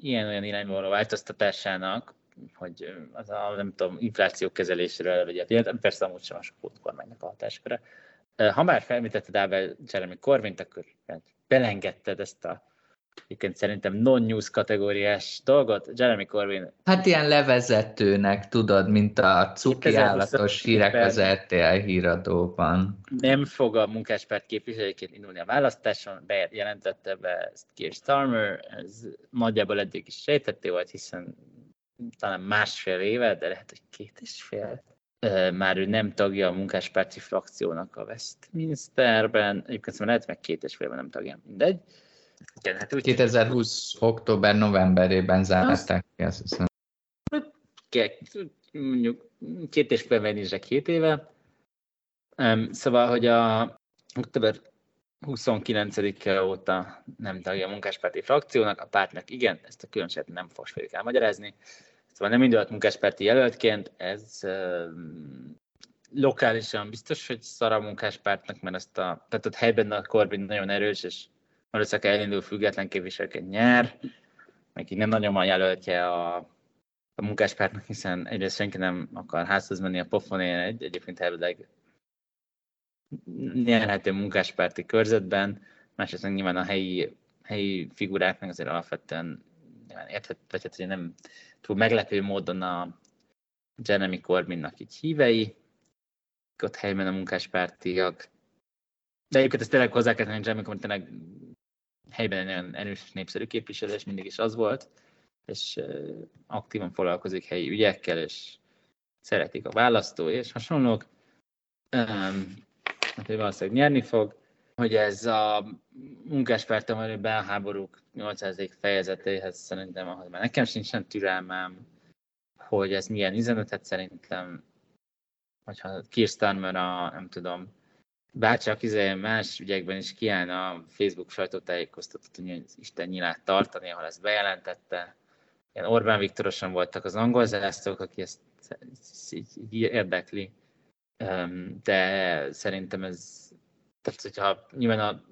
ilyen-olyan irányba változtatásának, hogy az a, nem tudom, infláció kezelésről elvegye. Persze amúgy sem a sok kormánynak a hatásköre. Ha már felmítetted Ábel Jeremy Corvint, akkor hát belengedted ezt a egyébként szerintem non-news kategóriás dolgot. Jeremy Corbyn... Hát ilyen levezetőnek, tudod, mint a cuki állatos hírek az RTL híradóban. Nem fog a munkáspárt képviselőként indulni a választáson, bejelentette be ezt Keir Starmer, ez nagyjából eddig is sejtetté volt, hiszen talán másfél éve, de lehet, hogy két és fél már ő nem tagja a munkáspárti frakciónak a Westminsterben, egyébként szóval lehet meg két és félben nem tagja, mindegy. Igen, hát úgy 2020. október-novemberében zárták ki, azt hiszem. Mondjuk két és is két éve. Szóval, hogy a október 29-e óta nem tagja a munkáspárti frakciónak, a pártnak igen, ezt a különbséget nem fogjuk elmagyarázni. Szóval nem indult munkásperti jelöltként, ez uh, lokálisan biztos, hogy szar a munkáspártnak, mert ezt a, tehát ott helyben a Corbyn nagyon erős, és valószínűleg elindul független képviselőként nyer, így nem nagyon van jelöltje a, a munkáspártnak, hiszen egyrészt senki nem akar házhoz menni a pofonén egy, egyébként elvileg nyerhető munkáspárti körzetben, másrészt nyilván a helyi, helyi figuráknak azért alapvetően érthető, vagy hát, hogy nem túl meglepő módon a Jeremy Corbynnak így hívei, ott helyben a munkáspártiak. De egyébként ezt tényleg hozzá kell tenni, Jeremy Corbyn tényleg helyben nagyon erős népszerű képviselő, és mindig is az volt, és aktívan foglalkozik helyi ügyekkel, és szeretik a választó, és hasonlók. Um, hát ő valószínűleg nyerni fog, hogy ez a munkáspárton való belháborúk 800. fejezetéhez szerintem, ahhoz már nekem sincsen türelmem, hogy ez milyen üzenetet szerintem, hogyha Kirstarmer a, nem tudom, bárcsak izé más ügyekben is kiállna a Facebook sajtótájékoztatót, hogy Isten nyilát tartani, ahol ezt bejelentette. Ilyen Orbán Viktorosan voltak az angol zászlók, aki ezt, ezt így, érdekli. De szerintem ez, tehát hogyha nyilván a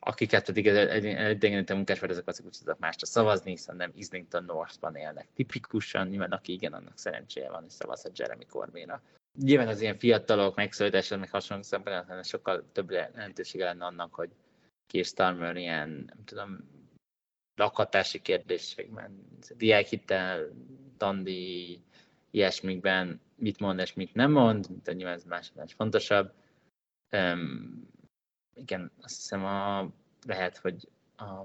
akiket pedig idegenítő munkásvárt, ezek azok úgy tudnak másra szavazni, hiszen nem Islington Northban élnek tipikusan, nyilván aki igen, annak szerencséje van, hogy szavazhat Jeremy Corbynra. Nyilván az ilyen fiatalok megszólítása, meg hasonló szempontból sokkal több lehetősége lenne annak, hogy Keir Starmer ilyen, nem tudom, lakhatási kérdésekben, diákhitel, tandi, ilyesmikben mit mond és mit nem mond, de nyilván ez másodás fontosabb. Um, igen, azt hiszem a, lehet, hogy a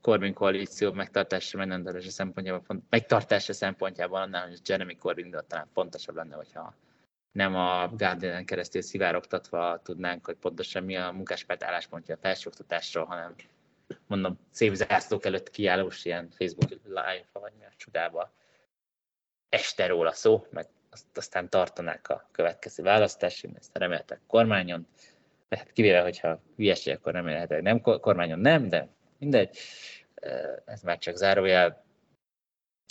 Corbyn koalíció megtartása, megrendelése szempontjából, megtartása szempontjából annál, hogy Jeremy Corbyn talán fontosabb lenne, hogyha nem a Guardian keresztül szivárogtatva tudnánk, hogy pontosan mi a munkáspárt álláspontja a felsőoktatásról, hanem mondom, szép zászlók előtt kiállós ilyen Facebook live vagy mi a csodába. Este róla szó, meg azt aztán tartanák a következő választásig, ezt reméltek kormányon, hát kivéve, hogyha hülyeség, akkor remélhetőleg nem kormányon nem, de mindegy, ez már csak zárójel.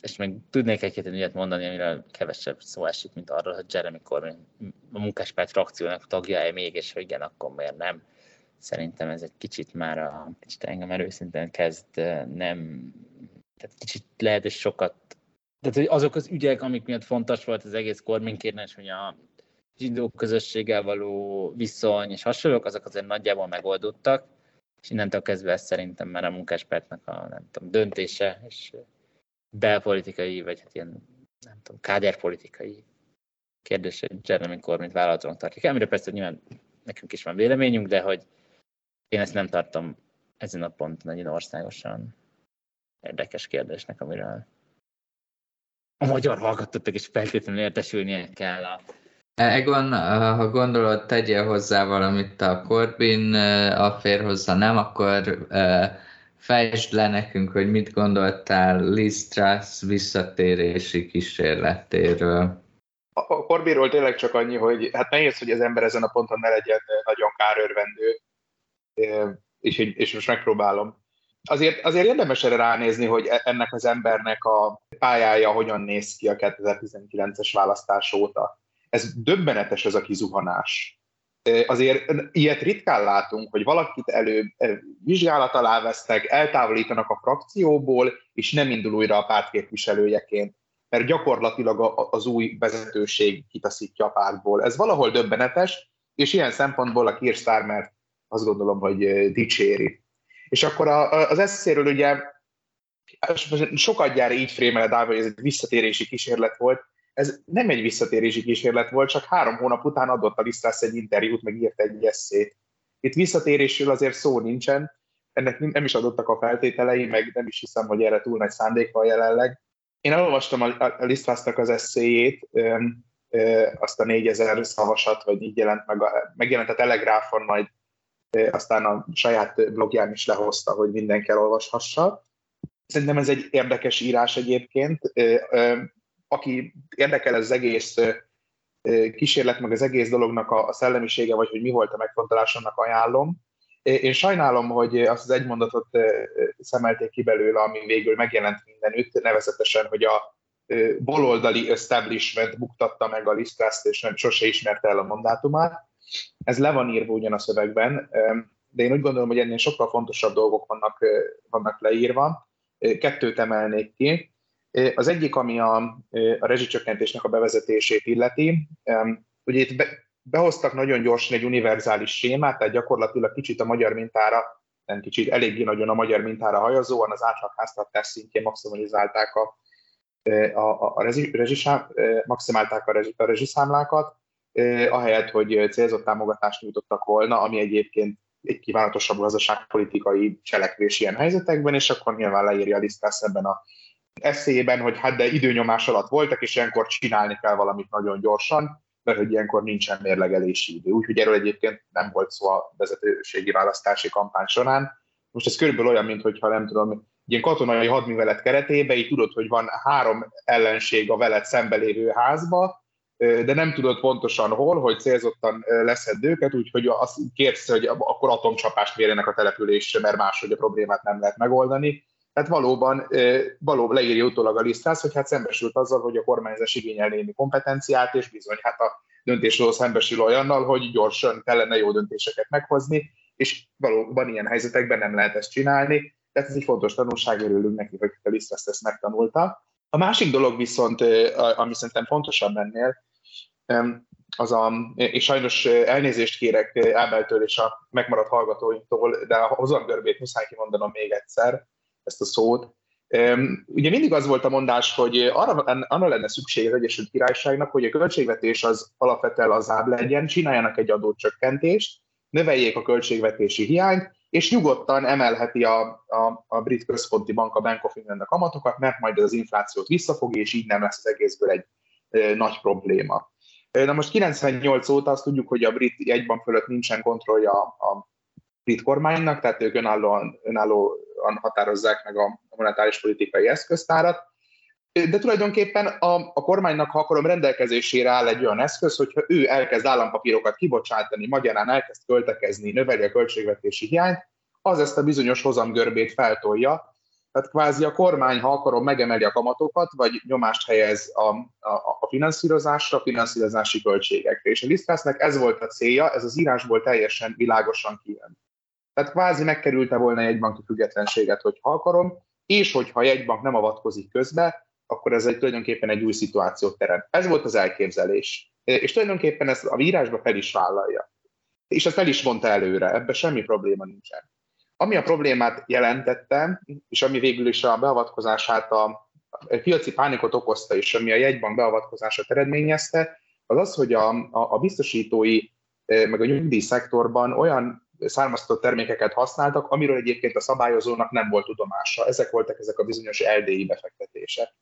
És még tudnék egy-két ügyet mondani, amiről kevesebb szó esik, mint arról, hogy Jeremy Corbyn a munkáspárt frakciónak tagja-e még, és hogy igen, akkor miért nem. Szerintem ez egy kicsit már a, kicsit engem erőszinten kezd nem, tehát kicsit lehet, és sokat tehát hogy azok az ügyek, amik miatt fontos volt az egész kormánykérnes, hogy a zsidó közösséggel való viszony és hasonlók, azok azért nagyjából megoldottak, és innentől kezdve ez szerintem már a munkáspártnak a nem tudom, döntése, és belpolitikai, vagy hát ilyen, nem tudom, káderpolitikai kérdése Jeremy Corbyn vállalaton tartjuk. Amire persze nyilván nekünk is van véleményünk, de hogy én ezt nem tartom ezen a ponton egy országosan érdekes kérdésnek, amiről a magyar hallgatottak is feltétlenül értesülnie kell a Egon, ha gondolod, tegyél hozzá valamit a Corbyn, a fér hozzá nem, akkor fejtsd le nekünk, hogy mit gondoltál Liz visszatérési kísérletéről. A Corbynról tényleg csak annyi, hogy hát nehéz, hogy az ember ezen a ponton ne legyen nagyon kárörvendő, és, és most megpróbálom. Azért, azért érdemes erre ránézni, hogy e, ennek az embernek a pályája hogyan néz ki a 2019-es választás óta ez döbbenetes ez a kizuhanás. Azért ilyet ritkán látunk, hogy valakit elő vizsgálat alá vesznek, eltávolítanak a frakcióból, és nem indul újra a párt képviselőjeként, mert gyakorlatilag az új vezetőség kitaszítja a pártból. Ez valahol döbbenetes, és ilyen szempontból a Kirstár, mert azt gondolom, hogy dicséri. És akkor az eszéről ugye sokat gyára így frémeled hogy ez egy visszatérési kísérlet volt, ez nem egy visszatérési kísérlet volt, csak három hónap után adott a Lisztász egy interjút, meg írt egy eszét. Itt visszatérésről azért szó nincsen, ennek nem is adottak a feltételei, meg nem is hiszem, hogy erre túl nagy szándék van jelenleg. Én elolvastam a Lisztásznak az eszéjét, azt a 4000 szavasat, vagy így jelent meg, a, megjelent a Telegráfon, majd aztán a saját blogján is lehozta, hogy mindenki elolvashassa. Szerintem ez egy érdekes írás egyébként aki érdekel ez az egész kísérlet, meg az egész dolognak a szellemisége, vagy hogy mi volt a megfontolásomnak ajánlom. Én sajnálom, hogy azt az egy mondatot szemelték ki belőle, ami végül megjelent mindenütt, nevezetesen, hogy a baloldali establishment buktatta meg a Lisztrászt, és nem sose ismerte el a mandátumát. Ez le van írva ugyan a szövegben, de én úgy gondolom, hogy ennél sokkal fontosabb dolgok vannak, vannak leírva. Kettőt emelnék ki. Az egyik, ami a, a rezsicsökkentésnek a bevezetését illeti, ugye itt be, behoztak nagyon gyorsan egy univerzális sémát, tehát gyakorlatilag kicsit a magyar mintára, nem kicsit, eléggé nagyon a magyar mintára hajazóan az átlagháztartás szintjén maximalizálták a, a, a, rezsi, rezsisá, maximálták a, rezsi, a rezsiszámlákat, ahelyett, hogy célzott támogatást nyújtottak volna, ami egyébként egy kívánatosabb gazdaságpolitikai cselekvés ilyen helyzetekben, és akkor nyilván leírja a Lisztász ebben a eszélyében, hogy hát de időnyomás alatt voltak, és ilyenkor csinálni kell valamit nagyon gyorsan, mert hogy ilyenkor nincsen mérlegelési idő. Úgyhogy erről egyébként nem volt szó a vezetőségi választási kampány során. Most ez körülbelül olyan, mintha nem tudom, ilyen katonai hadművelet keretében, így tudod, hogy van három ellenség a veled szembelévő házba, de nem tudod pontosan hol, hogy célzottan leszed őket, úgyhogy azt kérsz, hogy akkor atomcsapást mérjenek a településre, mert máshogy a problémát nem lehet megoldani. Tehát valóban, valóban leírja utólag a lisztász, hogy hát szembesült azzal, hogy a kormányzás igényel némi kompetenciát, és bizony hát a döntésről szembesül olyannal, hogy gyorsan kellene jó döntéseket meghozni, és valóban ilyen helyzetekben nem lehet ezt csinálni. Tehát ez egy fontos tanulság, örülünk neki, hogy a lisztász ezt megtanulta. A másik dolog viszont, ami szerintem fontosabb ennél, az a, és sajnos elnézést kérek Ábeltől és a megmaradt hallgatóinktól, de a hozamgörbét muszáj kimondanom még egyszer, ezt a szót. Ugye mindig az volt a mondás, hogy arra, arra lenne szükség az Egyesült Királyságnak, hogy a költségvetés az alapvetően lazább legyen, csináljanak egy adócsökkentést, növeljék a költségvetési hiányt, és nyugodtan emelheti a, a, a brit központi bank, a Bank of England a kamatokat, mert majd az inflációt visszafogja, és így nem lesz az egészből egy e, nagy probléma. Na most 98 óta azt tudjuk, hogy a brit jegybank fölött nincsen kontrollja a, a brit kormánynak, tehát ők önállóan, önállóan határozzák meg a monetáris politikai eszköztárat, de tulajdonképpen a, a kormánynak, ha akarom, rendelkezésére áll egy olyan eszköz, hogyha ő elkezd állampapírokat kibocsátani, magyarán elkezd költekezni, növeli a költségvetési hiányt, az ezt a bizonyos hozamgörbét feltolja. Tehát kvázi a kormány, ha akarom, megemeli a kamatokat, vagy nyomást helyez a, a, a finanszírozásra, a finanszírozási költségekre. És a Lisztrásznek ez volt a célja, ez az írásból teljesen világosan kijön. Tehát kvázi megkerülte volna egy banki függetlenséget, hogyha akarom, és hogyha egy bank nem avatkozik közbe, akkor ez egy tulajdonképpen egy új szituációt teremt. Ez volt az elképzelés. És tulajdonképpen ezt a írásba fel is vállalja. És ezt el is mondta előre, ebben semmi probléma nincsen. Ami a problémát jelentette, és ami végül is a beavatkozását a, a piaci pánikot okozta, és ami a jegybank beavatkozását eredményezte, az az, hogy a, a, a biztosítói meg a nyugdíj szektorban olyan származtatott termékeket használtak, amiről egyébként a szabályozónak nem volt tudomása. Ezek voltak ezek a bizonyos LDI befektetések.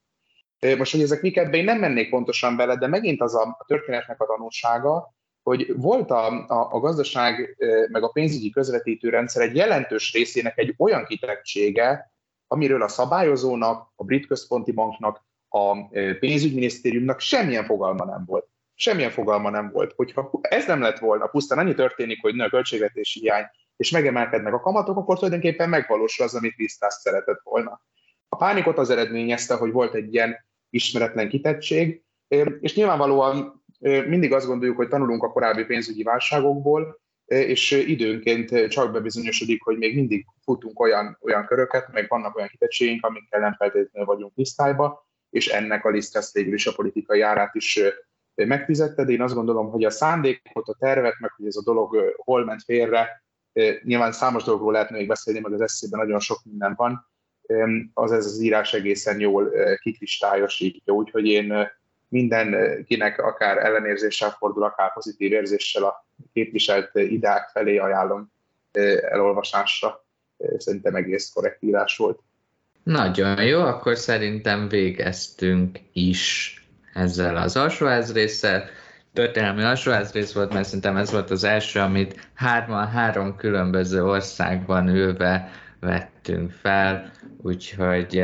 Most, hogy ezek mik én nem mennék pontosan bele, de megint az a történetnek a tanulsága, hogy volt a, a, a gazdaság meg a pénzügyi közvetítő rendszer egy jelentős részének egy olyan kitettsége, amiről a szabályozónak, a brit központi banknak, a pénzügyminisztériumnak semmilyen fogalma nem volt semmilyen fogalma nem volt. Hogyha ez nem lett volna, pusztán annyi történik, hogy nő a költségvetési hiány, és megemelkednek a kamatok, akkor tulajdonképpen megvalósul az, amit Lisztász szeretett volna. A pánikot az eredményezte, hogy volt egy ilyen ismeretlen kitettség, és nyilvánvalóan mindig azt gondoljuk, hogy tanulunk a korábbi pénzügyi válságokból, és időnként csak bebizonyosodik, hogy még mindig futunk olyan, olyan köröket, meg vannak olyan kitettségeink, amikkel nem feltétlenül vagyunk tisztájba, és ennek a liszt végül is a politikai árát is megfizette, de én azt gondolom, hogy a szándékot, a tervet, meg hogy ez a dolog hol ment félre, nyilván számos dologról lehetne még beszélni, meg az eszében nagyon sok minden van, az ez az írás egészen jól kikristályosítja, úgyhogy én mindenkinek akár ellenérzéssel fordul, akár pozitív érzéssel a képviselt ideák felé ajánlom elolvasásra. Szerintem egész korrekt írás volt. Nagyon jó, akkor szerintem végeztünk is ezzel az alsóházrészsel. Történelmi alsóházrész volt, mert szerintem ez volt az első, amit hárman, három különböző országban ülve vettünk fel, úgyhogy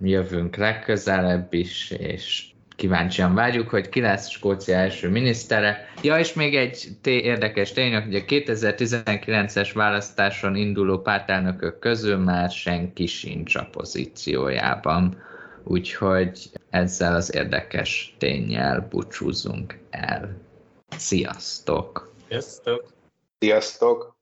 jövünk legközelebb is, és kíváncsian várjuk, hogy ki lesz Skócia első minisztere. Ja, és még egy té- érdekes tény, hogy a 2019-es választáson induló pártelnökök közül már senki sincs a pozíciójában. Úgyhogy ezzel az érdekes tényel búcsúzunk el. Sziasztok! Sziasztok! Sziasztok!